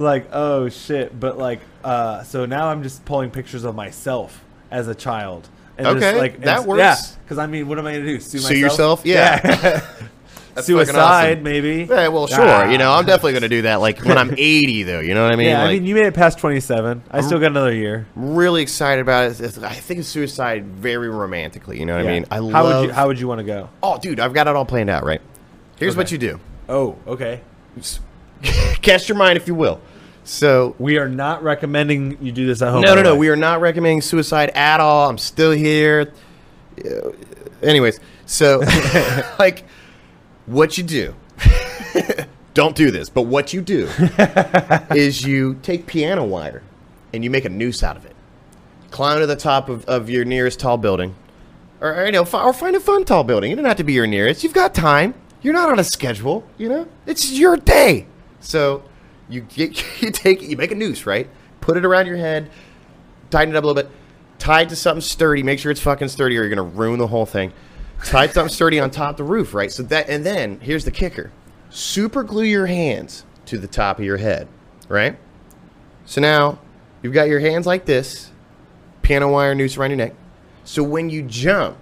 like, oh shit. But like, uh, so now I'm just pulling pictures of myself as a child. And just, Okay, like, that and- works. Yeah, because I mean, what am I gonna do? Sue, Sue yourself? Yeah. That's fucking Suicide, awesome. maybe. Yeah, well, sure. Ah. You know, I'm definitely gonna do that. Like when I'm 80, though. You know what I mean? Yeah, I mean, you made it past 27. I still got another year. I'm really excited about it. It's- I think of suicide very romantically. You know what I mean? I how love. would you How would you want to go? oh, dude, I've got it all planned out. Right. Here's what you do. Oh, okay. Cast your mind, if you will. So We are not recommending you do this at home. No, no, no. We are not recommending suicide at all. I'm still here. Uh, Anyways, so like, what you do? Don't do this, but what you do is you take piano wire and you make a noose out of it. Climb to the top of, of your nearest tall building, or, you know, or find a fun tall building. It doesn't have to be your nearest. You've got time. You're not on a schedule. You know, it's your day. So you get, you take you make a noose, right? Put it around your head, tighten it up a little bit, tie it to something sturdy. Make sure it's fucking sturdy, or you're gonna ruin the whole thing. Tie something sturdy on top of the roof, right? So that, and then here's the kicker: super glue your hands to the top of your head, right? So now you've got your hands like this, piano wire noose around your neck. So when you jump,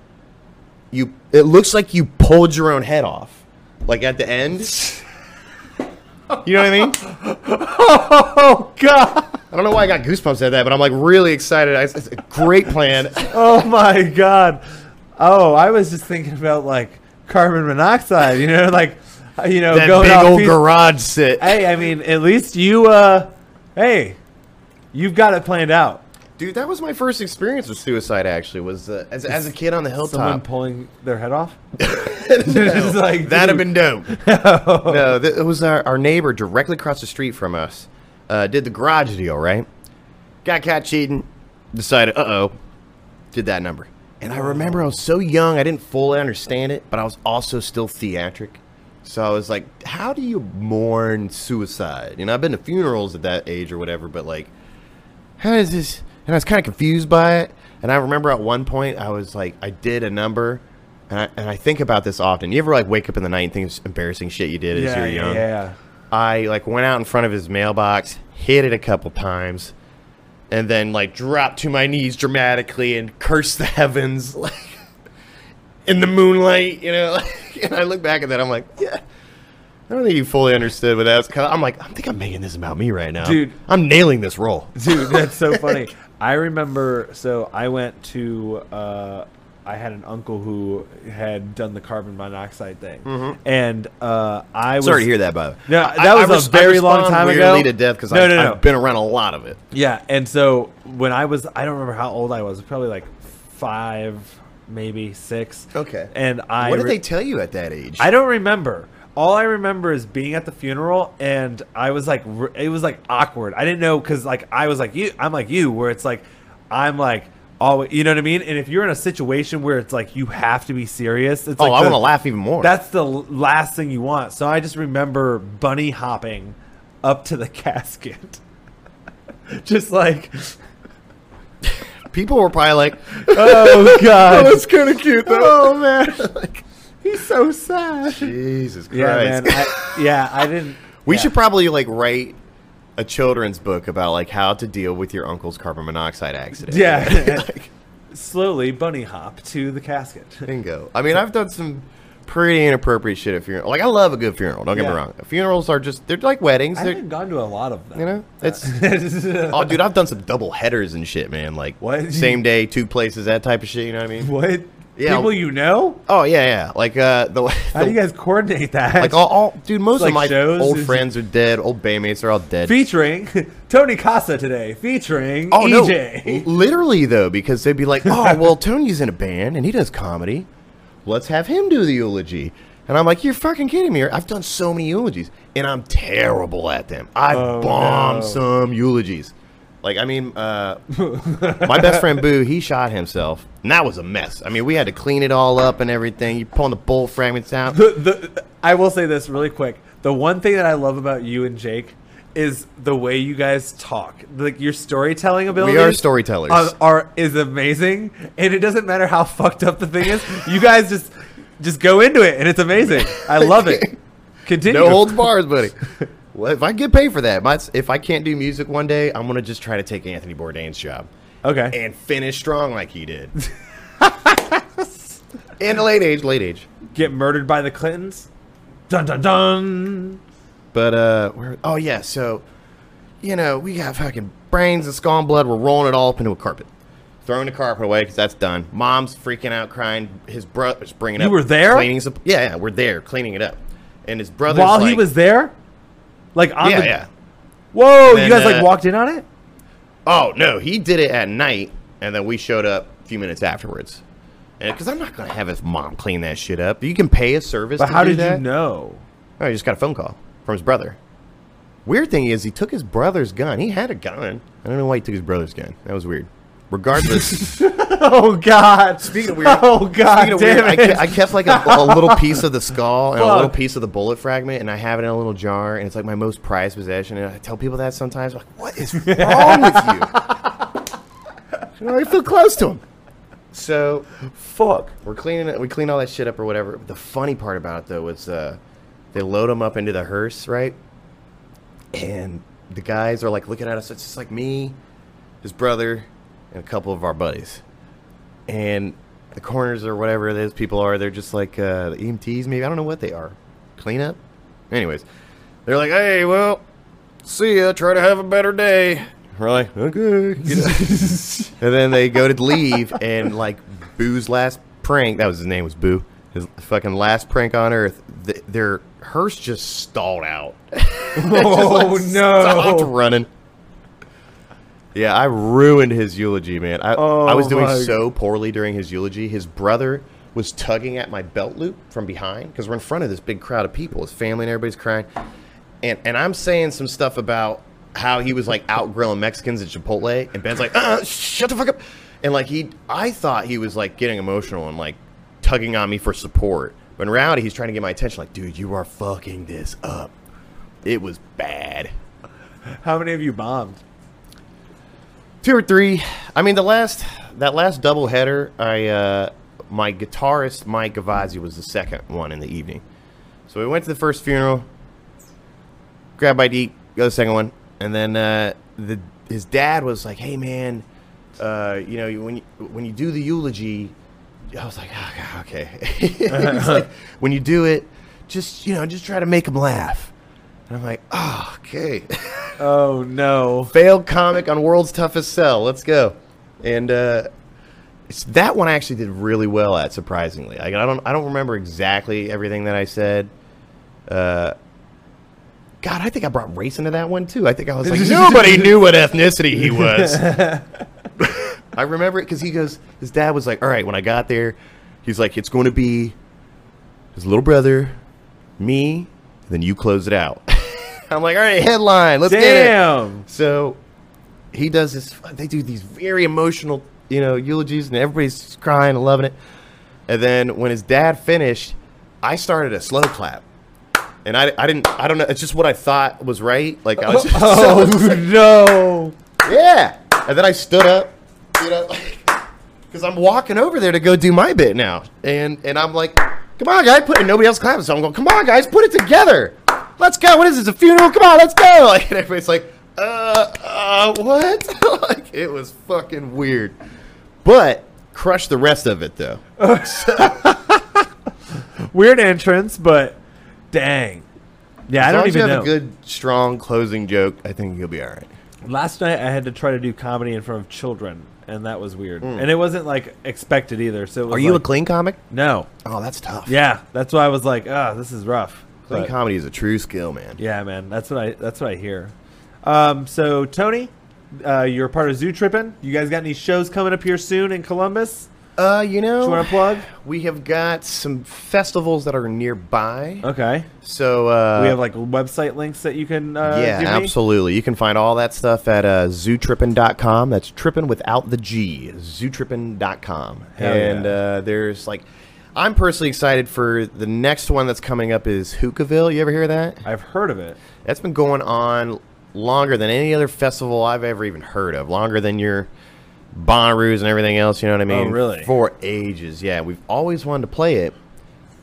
you it looks like you pulled your own head off, like at the end. You know what I mean? Oh God! I don't know why I got goosebumps at that, but I'm like really excited. I- It's a great plan. Oh my God! Oh, I was just thinking about like carbon monoxide. You know, like you know, that going big old piece- garage sit. Hey, I mean, at least you, uh, hey, you've got it planned out. Dude, that was my first experience with suicide. Actually, was uh, as, as a kid on the hilltop. Someone pulling their head off. No, like, that'd have been dope. no, th- it was our, our neighbor directly across the street from us. Uh, did the garage deal right? Got caught cheating. Decided, uh oh, did that number. And I remember I was so young, I didn't fully understand it, but I was also still theatric. So I was like, how do you mourn suicide? You know, I've been to funerals at that age or whatever, but like, how is this? And I was kind of confused by it. And I remember at one point I was like, I did a number, and I, and I think about this often. You ever like wake up in the night and think of embarrassing shit you did as you were young? yeah. I like went out in front of his mailbox, hit it a couple times, and then like dropped to my knees dramatically and cursed the heavens like in the moonlight, you know. and I look back at that, I'm like, yeah, I don't think you fully understood what that was. I'm like, I think I'm making this about me right now, Dude. I'm nailing this role. Dude, that's so funny. I remember. So I went to. Uh, I had an uncle who had done the carbon monoxide thing, and uh, I was Mm-hmm. Sorry to hear that, by the way. No, that I was a res- very long time ago. to death because No, I've, no, no. I've been around a lot of it. Yeah, and so when I was, I don't remember how old I was. Probably like five, maybe six. Okay. And I. what did re- they tell you at that age? I don't remember. All I remember is being at the funeral, and I was like, it was like awkward. I didn't know because like I was like you, I'm like you, where it's like, I'm like, always, you know what I mean. And if you're in a situation where it's like you have to be serious, it's oh, like I want to laugh even more. That's the last thing you want. So I just remember bunny hopping up to the casket, just like, People were probably like, oh god, that's kind of cute though. oh man, he's so sad. Jesus Christ. Yeah, man. I, yeah, I didn't. we yeah. should probably like write a children's book about like how to deal with your uncle's carbon monoxide accident. Yeah. like, slowly bunny hop to the casket. bingo. I mean, I've done some pretty inappropriate shit at funeral. Like, I love a good funeral. Don't get Yeah. me wrong. Funerals are just, they're like weddings. I They're, haven't gone to a lot of them. you know, it's. Oh, dude, I've done some double headers and shit, man. Like, What? Same day, two places, that type of shit. You know what I mean? what? Yeah. People you know? Oh yeah, yeah. Like uh, the, How do you guys coordinate that? like all, all dude. Most Like of my shows? old friends are dead. Old bandmates are all dead. featuring Tony Casa today. Featuring Oh no, EJ. literally though, because they'd be like, "Oh, well, Tony's in a band and he does comedy. Let's have him do the eulogy." And I'm like, "You're fucking kidding me!" I've done so many eulogies, and I'm terrible at them. I Oh, bombed no. some eulogies. Like, I mean, uh, my best friend Boo, he shot himself, and that was a mess. I mean, we had to clean it all up and everything. You're pulling the bull fragments out. the, the, I will say this really quick. The one thing that I love about you and Jake is the way you guys talk. Like your storytelling abilities. are storytellers. Are, are is amazing, and it doesn't matter how fucked up the thing is. You guys just just go into it, and it's amazing. I love it. Continue. No holds bars, buddy. Well, if I get paid for that, my, if I can't do music one day, I'm gonna just try to take Anthony Bourdain's job Okay. and finish strong like he did. In a late age, late age. Get murdered by the Clintons. Dun dun dun. But uh, where, oh yeah, so you know we got fucking brains and skull and blood. We're rolling it all up into a carpet, throwing the carpet away because that's done. Mom's freaking out, crying. His brother's bringing You up. You were there? Cleaning some, yeah, yeah, we're there cleaning it up. And his brother While he was there, like on yeah, the. yeah. Whoa! Then, you guys uh, like walked in on it. Oh no, he did it at night, and then we showed up a few minutes afterwards. Because I'm not gonna have his mom clean that shit up. You can pay a service. But how did that. you know? Oh, he just got a phone call from his brother. Weird thing is, he took his brother's gun. He had a gun. I don't know why he took his brother's gun. That was weird. Regardless, Oh God! Speaking of weird- oh God! speaking of damn weird, I, it! ke- I kept like a, a little piece of the skull and a little piece of the bullet fragment, and I have it in a little jar, and it's like my most prized possession. And I tell people that sometimes, like, what is wrong with you? You know, I feel close to him. So Fuck. we're cleaning it. We clean all that shit up or whatever. The funny part about it though was uh, they load him up into the hearse, right? And the guys are like looking at us. It's just like me, his brother, and a couple of our buddies. And the coroners or whatever those people are, they're just like uh, the EMTs. Maybe I don't know what they are. Cleanup. Anyways, they're like, "Hey, well, see ya. Try to have a better day." We're like, "Okay." You know? And then they go to leave, and like Boo's last prank, that was his name, was Boo. His fucking last prank on Earth, th- their hearse just stalled out. Oh Stopped no! running. Yeah, I ruined his eulogy, man. I, I was Oh, doing my- so poorly during his eulogy. His brother was tugging at my belt loop from behind because we're in front of this big crowd of people. His family and everybody's crying. And, and I'm saying some stuff about how he was like out grilling Mexicans at Chipotle. And Ben's like, uh, shut the fuck up. And like he, I thought he was like getting emotional and like tugging on me for support. But in reality, he's trying to get my attention. Like, dude, you are fucking this up. It was bad. How many of you bombed? Two or three. I mean, the last that last double header, I uh, my guitarist Mike Gavazzi was the second one in the evening. So we went to the first funeral, grab by deep, go to the second one, and then uh, the his dad was like, "Hey man, uh, you know when you when you do the eulogy." I was like, "Oh, okay. Like, when you do it, just you know, just try to make him laugh. And I'm like, oh, okay. Oh no. Failed comic on World's Toughest Sell. Let's go. And uh, it's, that one I actually did really well at, surprisingly. Like, I don't I don't remember exactly everything that I said. Uh, God, I think I brought race into that one too. I think I was like, nobody knew what ethnicity he was. I remember it because he goes, his dad was like, all right, when I got there, he's like, it's going to be his little brother, me, and then you close it out. I'm like, all right, headline, let's get it. So he does this. They do these very emotional, you know, eulogies, and everybody's crying and loving it. And then when his dad finished, I started a slow clap, and I, I didn't, I don't know. It's just what I thought was right. Like I was, just, Oh no. yeah. And then I stood up, you know, because I'm walking over there to go do my bit now, and and I'm like, come on, guys, put. And nobody else clapping, so I'm going, come on, guys, put it together. Let's go. What is this? A funeral? Come on, let's go. Like, and everybody's like, uh, uh, what? like, it was fucking weird, but crush the rest of it though. Weird entrance, but dang. Yeah, I don't as you even have know. a good, strong closing joke, I think you'll be all right. Last night I had to try to do comedy in front of children, and that was weird. Mm. And it wasn't like expected either. So it was Are you like, a clean comic? no? Oh, that's tough. Yeah, that's why I was like, ah, this is rough. Clean But- comedy is a true skill, man. Yeah, man, that's what I that's what I hear. Um, so Tony, uh, you're a part of Zoo Trippin'. You guys got any shows coming up here soon in Columbus? Uh, you know, You want to plug? We have got some festivals that are nearby. Okay. So uh, we have like website links that you can. Uh, yeah, give me? absolutely. You can find all that stuff at uh, zootrippin.com. That's trippin without the G. Zootrippin.com. Hell and yeah. uh, there's like, I'm personally excited for the next one that's coming up is Hookahville. You ever hear that? I've heard of it. That's been going on longer than any other festival I've ever even heard of. Longer than your Bonnaroos and everything else. You know what I mean? Oh, really? For ages. Yeah, we've always wanted to play it.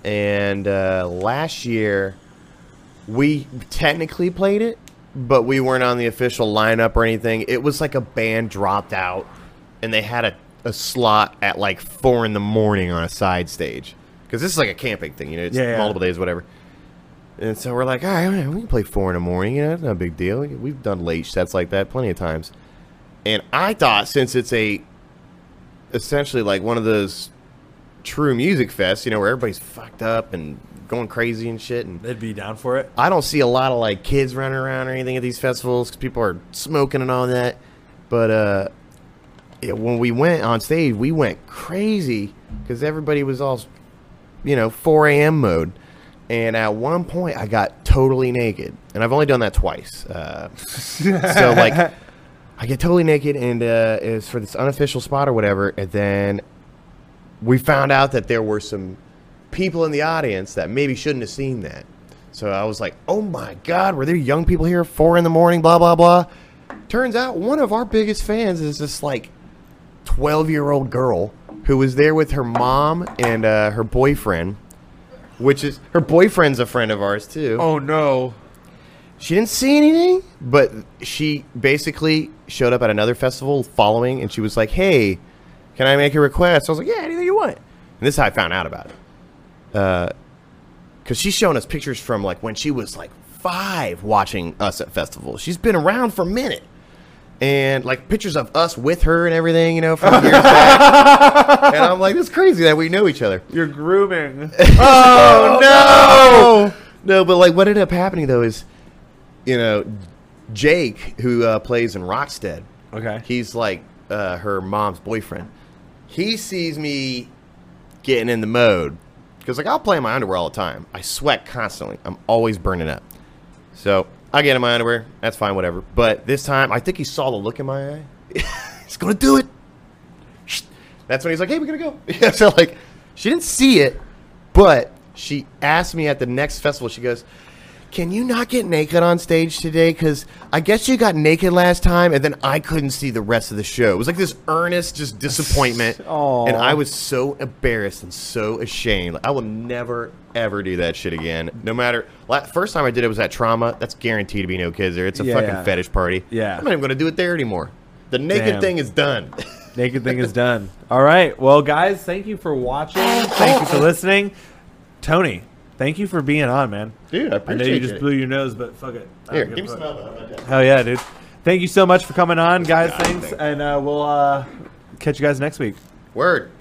And uh, last year, we technically played it, but we weren't on the official lineup or anything. It was like a band dropped out, and they had a, a slot at like four in the morning on a side stage. Because this is like a camping thing, you know, it's Yeah, yeah. multiple days, whatever. And so we're like, all right, we can play four in the morning. You know, it's not a big deal. We've done late sets like that plenty of times. And I thought since it's a essentially like one of those true music fests, you know, where everybody's fucked up and going crazy and shit, and They'd be down for it. I don't see a lot of like kids running around or anything at these festivals because people are smoking and all that. But uh, yeah, when we went on stage, we went crazy because everybody was all, you know, 4 a.m. mode. And at one point, I got totally naked, and I've only done that twice. Uh, so like, I get totally naked, and uh, it's for this unofficial spot or whatever. And then we found out that there were some people in the audience that maybe shouldn't have seen that. So I was like, oh my God, were there young people here four in the morning, blah, blah, blah. Turns out one of our biggest fans is this like 12 year old girl who was there with her mom and uh, her boyfriend, which is her boyfriend's a friend of ours too. Oh no. She didn't see anything, but she basically showed up at another festival following, and she was like, "Hey, can I make a request?" I was like, "Yeah, anything you want." And this is how I found out about it, because she's shown us pictures from like when she was like five, watching us at festivals. She's been around for a minute, and like pictures of us with her and everything, you know, from years back. And I'm like, "It's crazy that we know each other." You're grooming. Oh no! No, but like what ended up happening though is, you know, Jake, who uh, plays in Rockstead, okay. he's like uh, her mom's boyfriend. He sees me getting in the mode because like I'll play in my underwear all the time. I sweat constantly. I'm always burning up. So I get in my underwear. That's fine, whatever. But this time, I think he saw the look in my eye. he's gonna do it. That's when he's like, "Hey, we're gonna go." Yeah, so like, she didn't see it, but she asked me at the next festival. She goes, "Can you not get naked on stage today? Because I guess you got naked last time, and then I couldn't see the rest of the show." It was like this earnest, just disappointment, Aw. and I was so embarrassed and so ashamed. Like, I will never ever do that shit again. No matter. la- First time I did it was at Trauma. That's guaranteed to be no kids there. It's a Yeah, fucking yeah. fetish party. Yeah. I'm not even gonna do it there anymore. The naked Damn. thing is done. Naked thing is done. All right. Well, guys, thank you for watching. Thank you for listening. Tony, thank you for being on, man. Dude, I appreciate it. I know you just it. blew your nose, but fuck it. Here, give me some fuck. elbow. How about that? Hell yeah, dude. Thank you so much for coming on, guys. Thanks, thank and uh, we'll uh, catch you guys next week. Word.